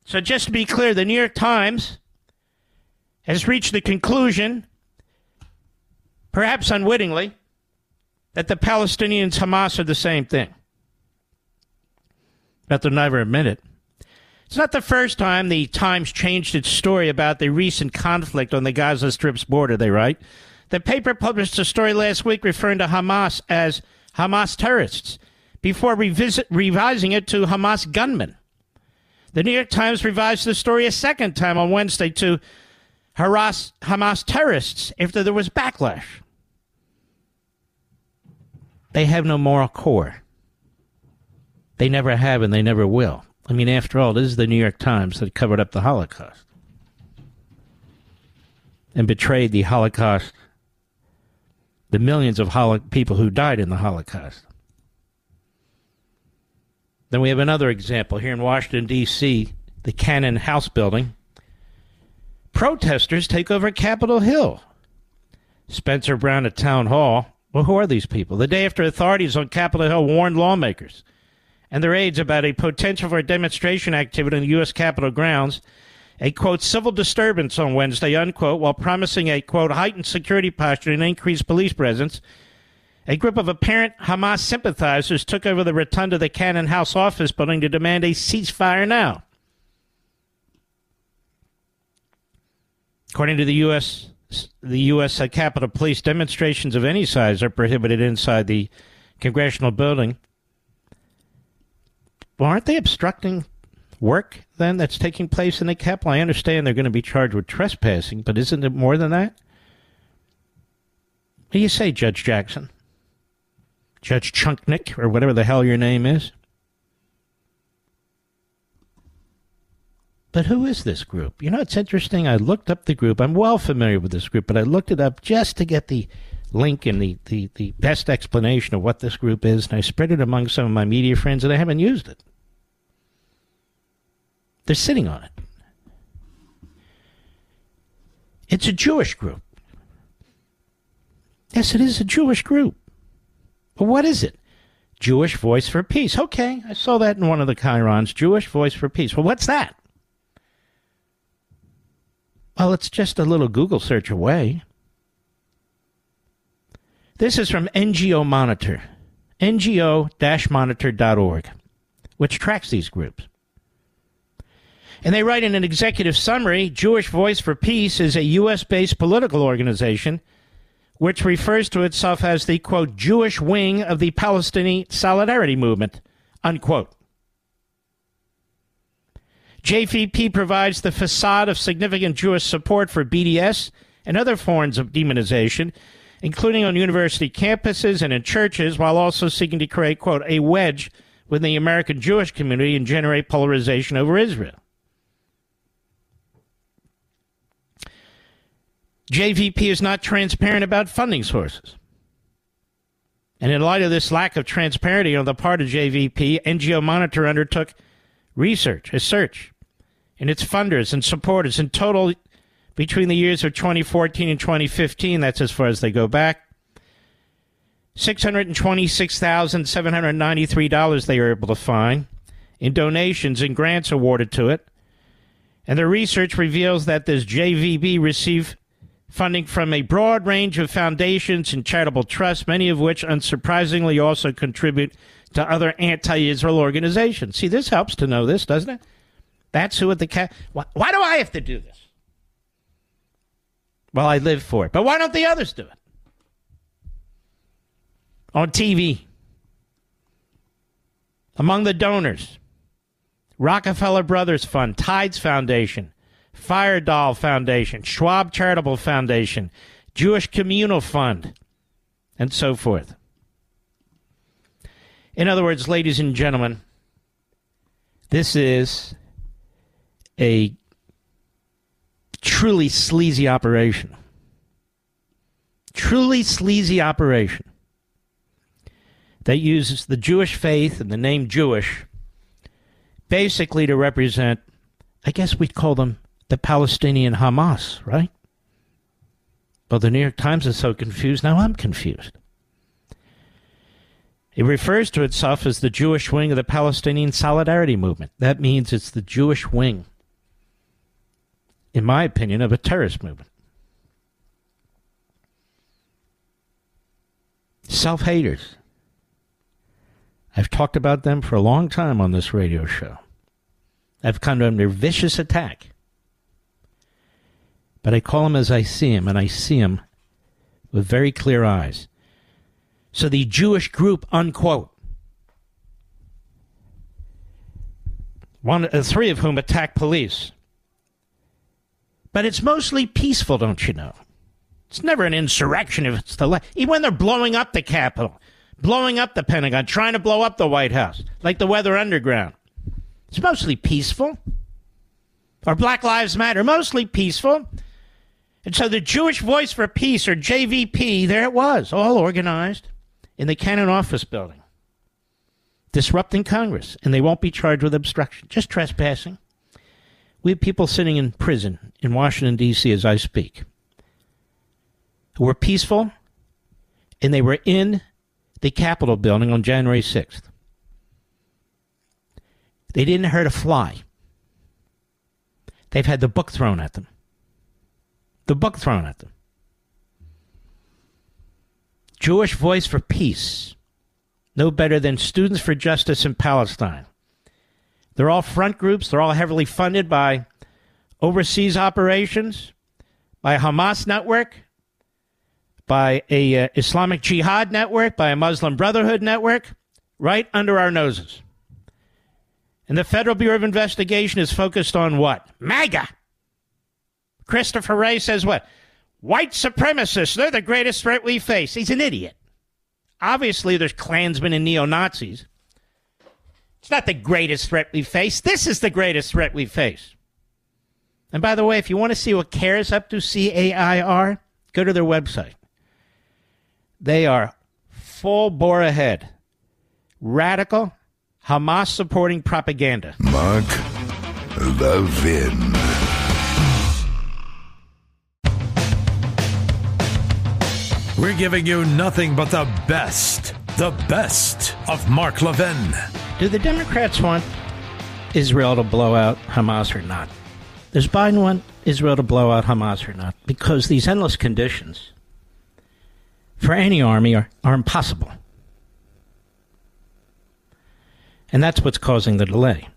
So, just to be clear, the New York Times has reached the conclusion, perhaps unwittingly, that the Palestinians, Hamas are the same thing but they'll never admit it. It's not the first time the Times changed its story about the recent conflict on the Gaza Strip's border, they write. The paper published a story last week referring to Hamas as Hamas terrorists before revisit, revising it to Hamas gunmen. The New York Times revised the story a second time on Wednesday to harass Hamas terrorists after there was backlash. They have no moral core. They never have and they never will. I mean, after all, this is the New York Times that covered up the Holocaust and betrayed the Holocaust, the millions of holo- people who died in the Holocaust. Then we have another example here in Washington, D.C., the Cannon House building. Protesters take over Capitol Hill. Spencer Brown at Townhall. Well, who are these people? The day after authorities on Capitol Hill warned lawmakers and their aides about a potential for demonstration activity in the U.S. Capitol grounds, a quote, civil disturbance on Wednesday, unquote, while promising a quote, heightened security posture and increased police presence. A group of apparent Hamas sympathizers took over the rotunda of the Cannon House office building to demand a ceasefire now. According to the U.S. The U.S. Uh, Capitol Police, demonstrations of any size are prohibited inside the congressional building. Well, aren't they obstructing work then that's taking place in the Capitol? I understand they're going to be charged with trespassing, but isn't it more than that? What do you say, Judge Jackson? Judge Chunknick, or whatever the hell your name is? But who is this group? You know, it's interesting. I looked up the group. I'm well familiar with this group, but I looked it up just to get the link and the, the, the best explanation of what this group is, and I spread it among some of my media friends, and I haven't used it. They're sitting on it. It's a Jewish group. Yes, it is a Jewish group. But what is it? Jewish Voice for Peace. Okay, I saw that in one of the chyrons. Jewish Voice for Peace. Well, what's that? Well, it's just a little Google search away. This is from NGO Monitor, ngo-monitor.org, which tracks these groups. And they write in an executive summary Jewish Voice for Peace is a U.S. based political organization which refers to itself as the, quote, Jewish wing of the Palestinian Solidarity Movement, unquote. JVP provides the facade of significant Jewish support for BDS and other forms of demonization, including on university campuses and in churches, while also seeking to create, quote, a wedge within the American Jewish community and generate polarization over Israel. JVP is not transparent about funding sources. And in light of this lack of transparency on the part of JVP, NGO Monitor undertook research, a search, and its funders and supporters in total between the years of 2014 and 2015, that's as far as they go back, $626,793 they were able to find in donations and grants awarded to it. And the research reveals that this JVP received funding from a broad range of foundations and charitable trusts, many of which, unsurprisingly, also contribute to other anti Israel organizations. See, this helps to know this, doesn't it? That's who at the cat. Why, why do I have to do this? Well, I live for it. But why don't the others do it? On TV. Among the donors, Rockefeller Brothers Fund, Tides Foundation, Firedoll Foundation, Schwab Charitable Foundation, Jewish Communal Fund, and so forth. In other words, ladies and gentlemen, this is a truly sleazy operation. Truly sleazy operation that uses the Jewish faith and the name Jewish basically to represent, I guess we'd call them the Palestinian Hamas, right? Well, the New York Times is so confused, now I'm confused. It refers to itself as the Jewish wing of the Palestinian Solidarity Movement. That means it's the Jewish wing, in my opinion, of a terrorist movement. Self haters. I've talked about them for a long time on this radio show. I've come under vicious attack. But I call them as I see them, and I see them with very clear eyes. So the Jewish group, unquote, one, uh, three of whom attacked police. But it's mostly peaceful, don't you know? It's never an insurrection if it's the left. Even when they're blowing up the Capitol, blowing up the Pentagon, trying to blow up the White House, like the Weather Underground. It's mostly peaceful. Or Black Lives Matter, mostly peaceful. And so the Jewish Voice for Peace, or JVP, there it was, all organized in the Cannon office building, disrupting Congress. And they won't be charged with obstruction, just trespassing. We have people sitting in prison in Washington, D.C., as I speak, who were peaceful, and they were in the Capitol building on January 6th. They didn't hurt a fly. They've had the book thrown at them. The book thrown at them. Jewish Voice for Peace. No better than Students for Justice in Palestine. They're all front groups. They're all heavily funded by overseas operations, by Hamas network, by a uh, Islamic Jihad network, by a Muslim Brotherhood network, right under our noses. And the Federal Bureau of Investigation is focused on what? MAGA. Christopher Wray says what? White supremacists, they're the greatest threat we face. He's an idiot. Obviously, there's Klansmen and neo Nazis. It's not the greatest threat we face. This is the greatest threat we face. And by the way, if you want to see what CAIR's up to, C A I R, go to their website. They are full bore ahead. Radical, Hamas supporting propaganda. Mark Levin. We're giving you nothing but the best, the best of Mark Levin. Do the Democrats want Israel to blow out Hamas or not? Does Biden want Israel to blow out Hamas or not? Because these endless conditions for any army are, are impossible. And that's what's causing the delay.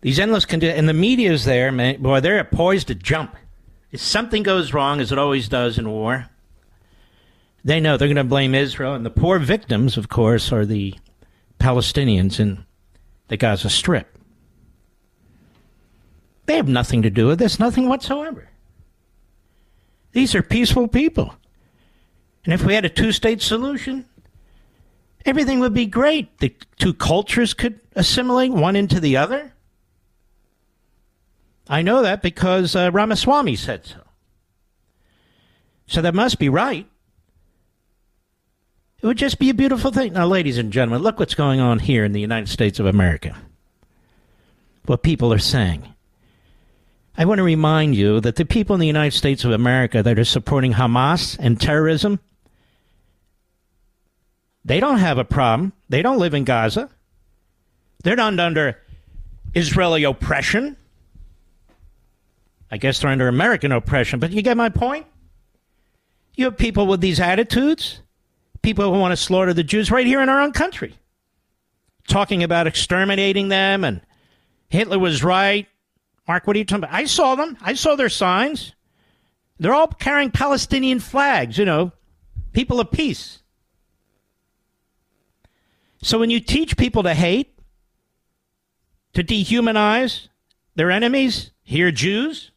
These endless conditions, and the media is there, man, boy, they're poised to jump. If something goes wrong, as it always does in war, they know they're going to blame Israel, and the poor victims, of course, are the Palestinians in the Gaza Strip. They have nothing to do with this, nothing whatsoever. These are peaceful people. And if we had a two state solution, everything would be great. The two cultures could assimilate one into the other. I know that because uh, Ramaswamy said so. So that must be right. It would just be a beautiful thing. Now, ladies and gentlemen, look what's going on here in the United States of America. What people are saying. I want to remind you that the people in the United States of America that are supporting Hamas and terrorism, they don't have a problem. They don't live in Gaza. They're not under Israeli oppression. I guess they're under American oppression, but you get my point? You have people with these attitudes, people who want to slaughter the Jews right here in our own country, talking about exterminating them and Hitler was right. Mark, what are you talking about? I saw them. I saw their signs. They're all carrying Palestinian flags, you know, people of peace. So when you teach people to hate, to dehumanize their enemies, here Jews,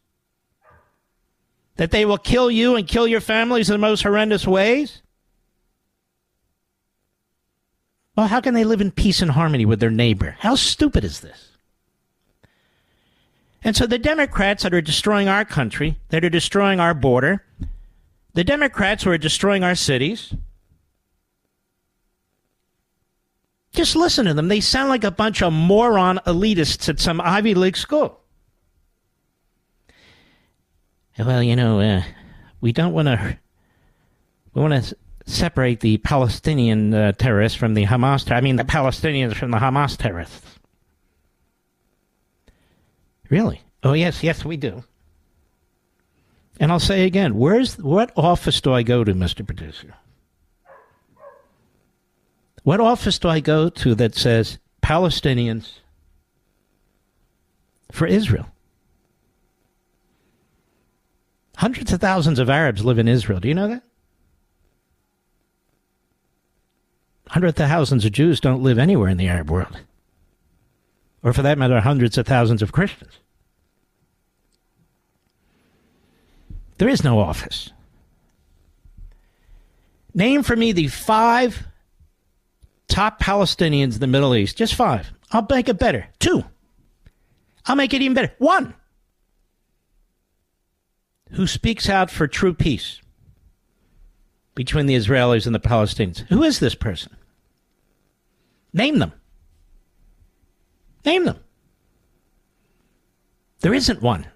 that they will kill you and kill your families in the most horrendous ways? Well, how can they live in peace and harmony with their neighbor? How stupid is this? And so the Democrats that are destroying our country, that are destroying our border, the Democrats who are destroying our cities, just listen to them. They sound like a bunch of moron elitists at some Ivy League school. Well, you know, uh, we don't want to. We want to separate the Palestinian uh, terrorists from the Hamas. I mean, the Palestinians from the Hamas terrorists. Really? Oh, yes, yes, we do. And I'll say again, where's what office do I go to, Mr. Producer? What office do I go to that says Palestinians for Israel? Hundreds of thousands of Arabs live in Israel. Do you know that? Hundreds of thousands of Jews don't live anywhere in the Arab world. Or for that matter, hundreds of thousands of Christians. There is no office. Name for me the five top Palestinians in the Middle East. Just five. I'll make it better. Two. I'll make it even better. One who speaks out for true peace between the Israelis and the Palestinians. Who is this person? Name them. Name them. There isn't one.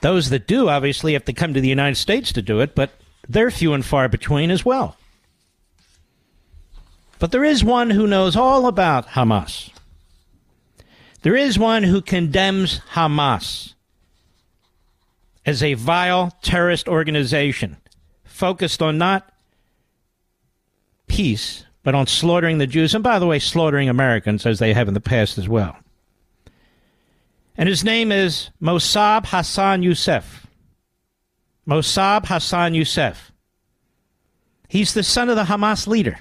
Those that do obviously have to come to the United States to do it, but they're few and far between as well. But there is one who knows all about Hamas. There is one who condemns Hamas as a vile terrorist organization focused on not peace, but on slaughtering the Jews, and by the way, slaughtering Americans as they have in the past as well. And his name is Mossab Hassan Youssef. Mossab Hassan Youssef. He's the son of the Hamas leader.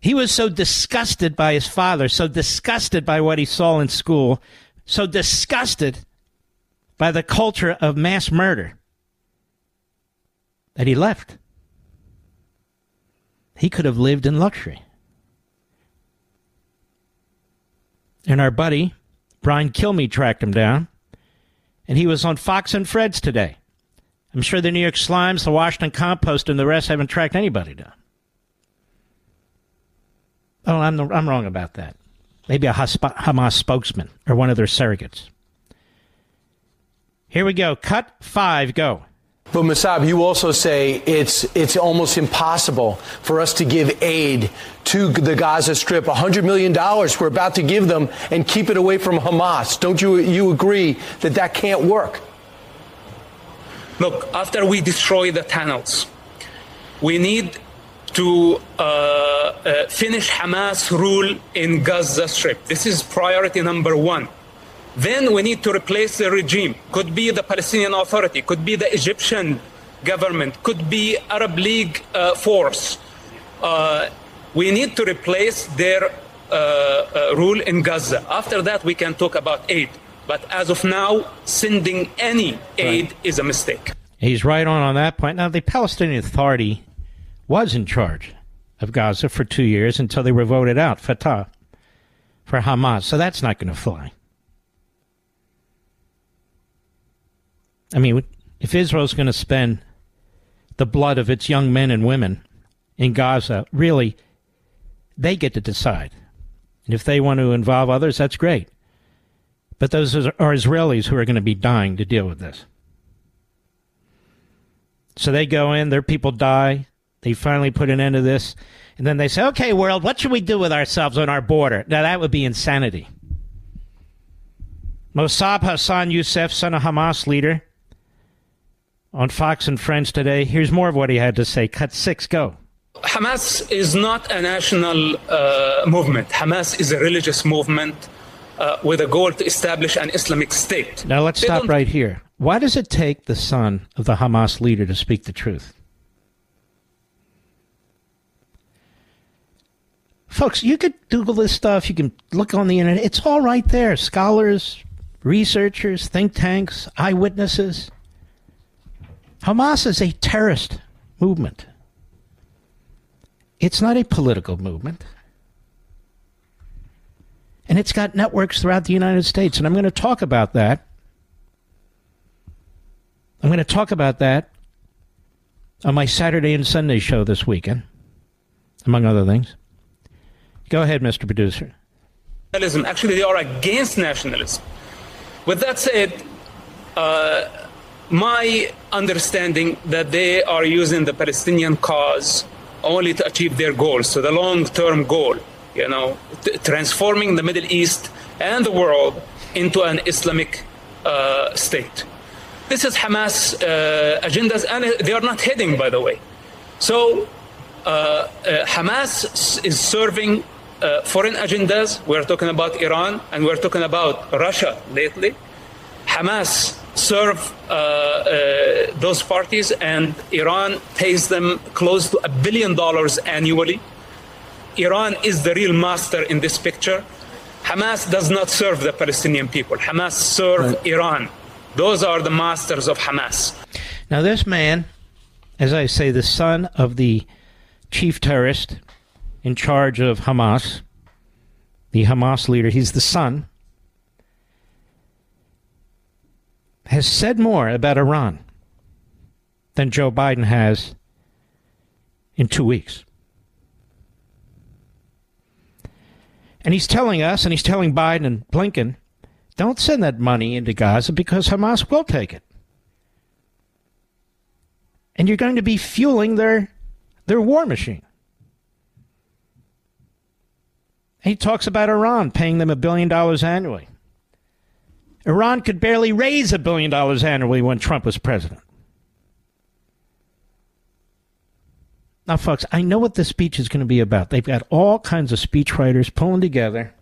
He was so disgusted by his father, so disgusted by what he saw in school, so disgusted by the culture of mass murder that he left. He could have lived in luxury. And our buddy, Brian Kilmeade, tracked him down, and he was on Fox and Friends today. I'm sure the New York Slimes, the Washington Compost, and the rest haven't tracked anybody down. Oh, I'm, I'm wrong about that. Maybe a Hamas spokesman or one of their surrogates. Here we go. Cut five, go. But Mossab, you also say it's it's almost impossible for us to give aid to the Gaza Strip. $100 million we're about to give them and keep it away from Hamas. Don't you you agree that that can't work? Look, after we destroy the tunnels, we need to uh, uh, finish Hamas rule in Gaza Strip. This is priority number one. Then we need to replace the regime. Could be the Palestinian Authority, could be the Egyptian government, could be Arab League uh, force. Uh, we need to replace their uh, uh, rule in Gaza. After that, we can talk about aid. But as of now, sending any aid right. is a mistake. He's right on on that point. Now, the Palestinian Authority was in charge of Gaza for two years until they were voted out, Fatah, for Hamas. So that's not going to fly. I mean, if Israel's going to spend the blood of its young men and women in Gaza, really, they get to decide. And if they want to involve others, that's great. But those are Israelis who are going to be dying to deal with this. So they go in, their people die. They finally put an end to this. And then they say, okay, world, what should we do with ourselves on our border? Now, that would be insanity. Mossab Hassan Youssef, son of Hamas leader, on Fox and Friends today. Here's more of what he had to say. Cut six, go. Hamas is not a national uh, movement. Hamas is a religious movement uh, with a goal to establish an Islamic state. Now let's they stop right here. Why does it take the son of the Hamas leader to speak the truth? Folks, you could Google this stuff. You can look on the internet. It's all right there. Scholars, researchers, think tanks, eyewitnesses. Hamas is a terrorist movement. It's not a political movement. And it's got networks throughout the United States. And I'm going to talk about that. I'm going to talk about that on my Saturday and Sunday show this weekend, among other things. Go ahead, Mr. Producer. Actually, they are against nationalism. With that said, uh, my understanding that they are using the Palestinian cause only to achieve their goals, so the long-term goal, you know, t- transforming the Middle East and the world into an Islamic uh, state. This is Hamas uh, agendas, and they are not hidden, by the way. So uh, uh Hamas is serving uh, foreign agendas. We're talking about Iran, and we're talking about Russia lately. Hamas serve uh, uh, those parties, and Iran pays them close to a billion dollars annually. Iran is the real master in this picture. Hamas does not serve the Palestinian people. Hamas serve right. Iran. Those are the masters of Hamas. Now, this man, as I say, the son of the chief terrorist in charge of Hamas, the Hamas leader, he's the son has said more about Iran than Joe Biden has in two weeks. And he's telling us, and he's telling Biden and Blinken, don't send that money into Gaza because Hamas will take it. And you're going to be fueling their They're war machine. He talks about Iran paying them a billion dollars annually. Iran could barely raise a billion dollars annually when Trump was president. Now, folks, I know what this speech is going to be about. They've got all kinds of speechwriters pulling together.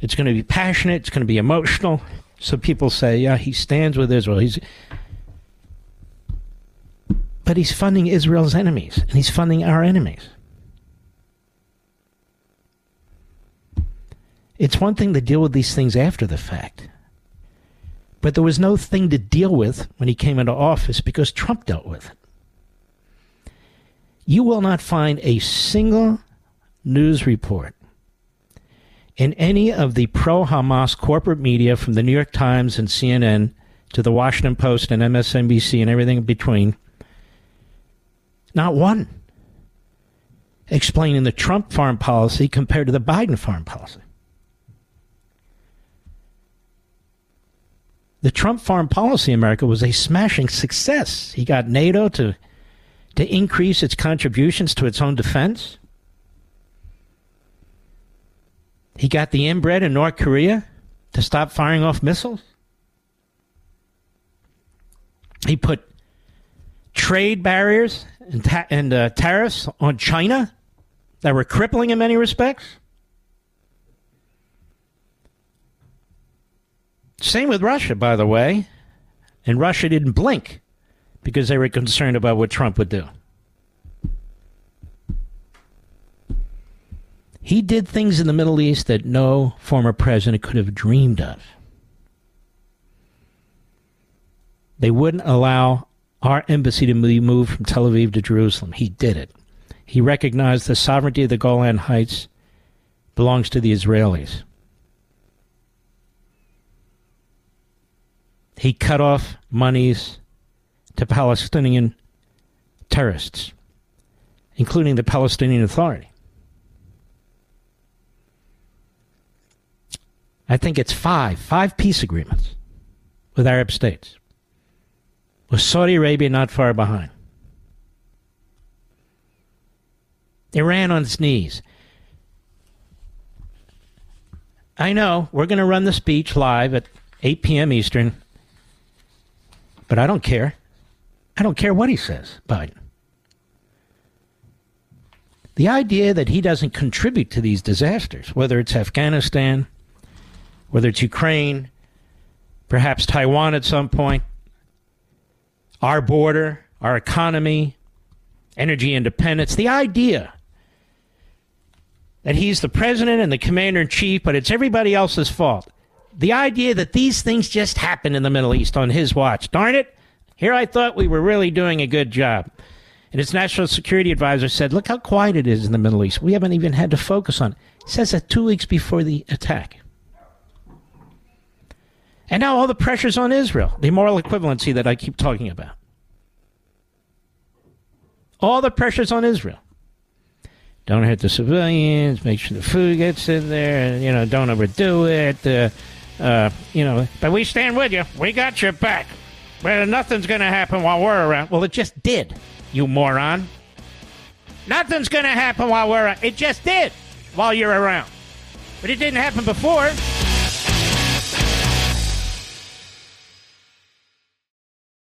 It's going to be passionate. It's going to be emotional. So people say, yeah, he stands with Israel. He's, but he's funding Israel's enemies, and he's funding our enemies. It's one thing to deal with these things after the fact. But there was no thing to deal with when he came into office because Trump dealt with it. You will not find a single news report in any of the pro Hamas corporate media from the New York Times and CNN to the Washington Post and MSNBC and everything in between. Not one explaining the Trump foreign policy compared to the Biden foreign policy. The Trump foreign policy in America was a smashing success. He got NATO to to increase its contributions to its own defense. He got the inbred in North Korea to stop firing off missiles. He put trade barriers and, ta- and uh, tariffs on China that were crippling in many respects. Same with Russia, by the way. And Russia didn't blink because they were concerned about what Trump would do. He did things in the Middle East that no former president could have dreamed of. They wouldn't allow our embassy to be moved from Tel Aviv to Jerusalem. He did it. He recognized the sovereignty of the Golan Heights belongs to the Israelis. He cut off monies to Palestinian terrorists, including the Palestinian Authority. I think it's five, five peace agreements with Arab states, with Saudi Arabia not far behind. Iran on its knees. I know we're going to run the speech live at 8 p.m. Eastern, but I don't care. I don't care what he says, Biden. The idea that he doesn't contribute to these disasters, whether it's Afghanistan, whether it's Ukraine, perhaps Taiwan at some point, our border, our economy, energy independence, the idea that he's the president and the commander in chief, but it's everybody else's fault. The idea that these things just happen in the Middle East on his watch. Darn it. Here I thought we were really doing a good job. And his national security advisor said, Look how quiet it is in the Middle East. We haven't even had to focus on it. He says that two weeks before the attack. And now all the pressure's on Israel, the moral equivalency that I keep talking about. All the pressure's on Israel. Don't hurt the civilians, make sure the food gets in there, you know, don't overdo it. Uh, uh, you know, but we stand with you. We got your back. Well, nothing's going to happen while we're around. Well, it just did, you moron. Nothing's going to happen while we're around. It just did while you're around. But it didn't happen before.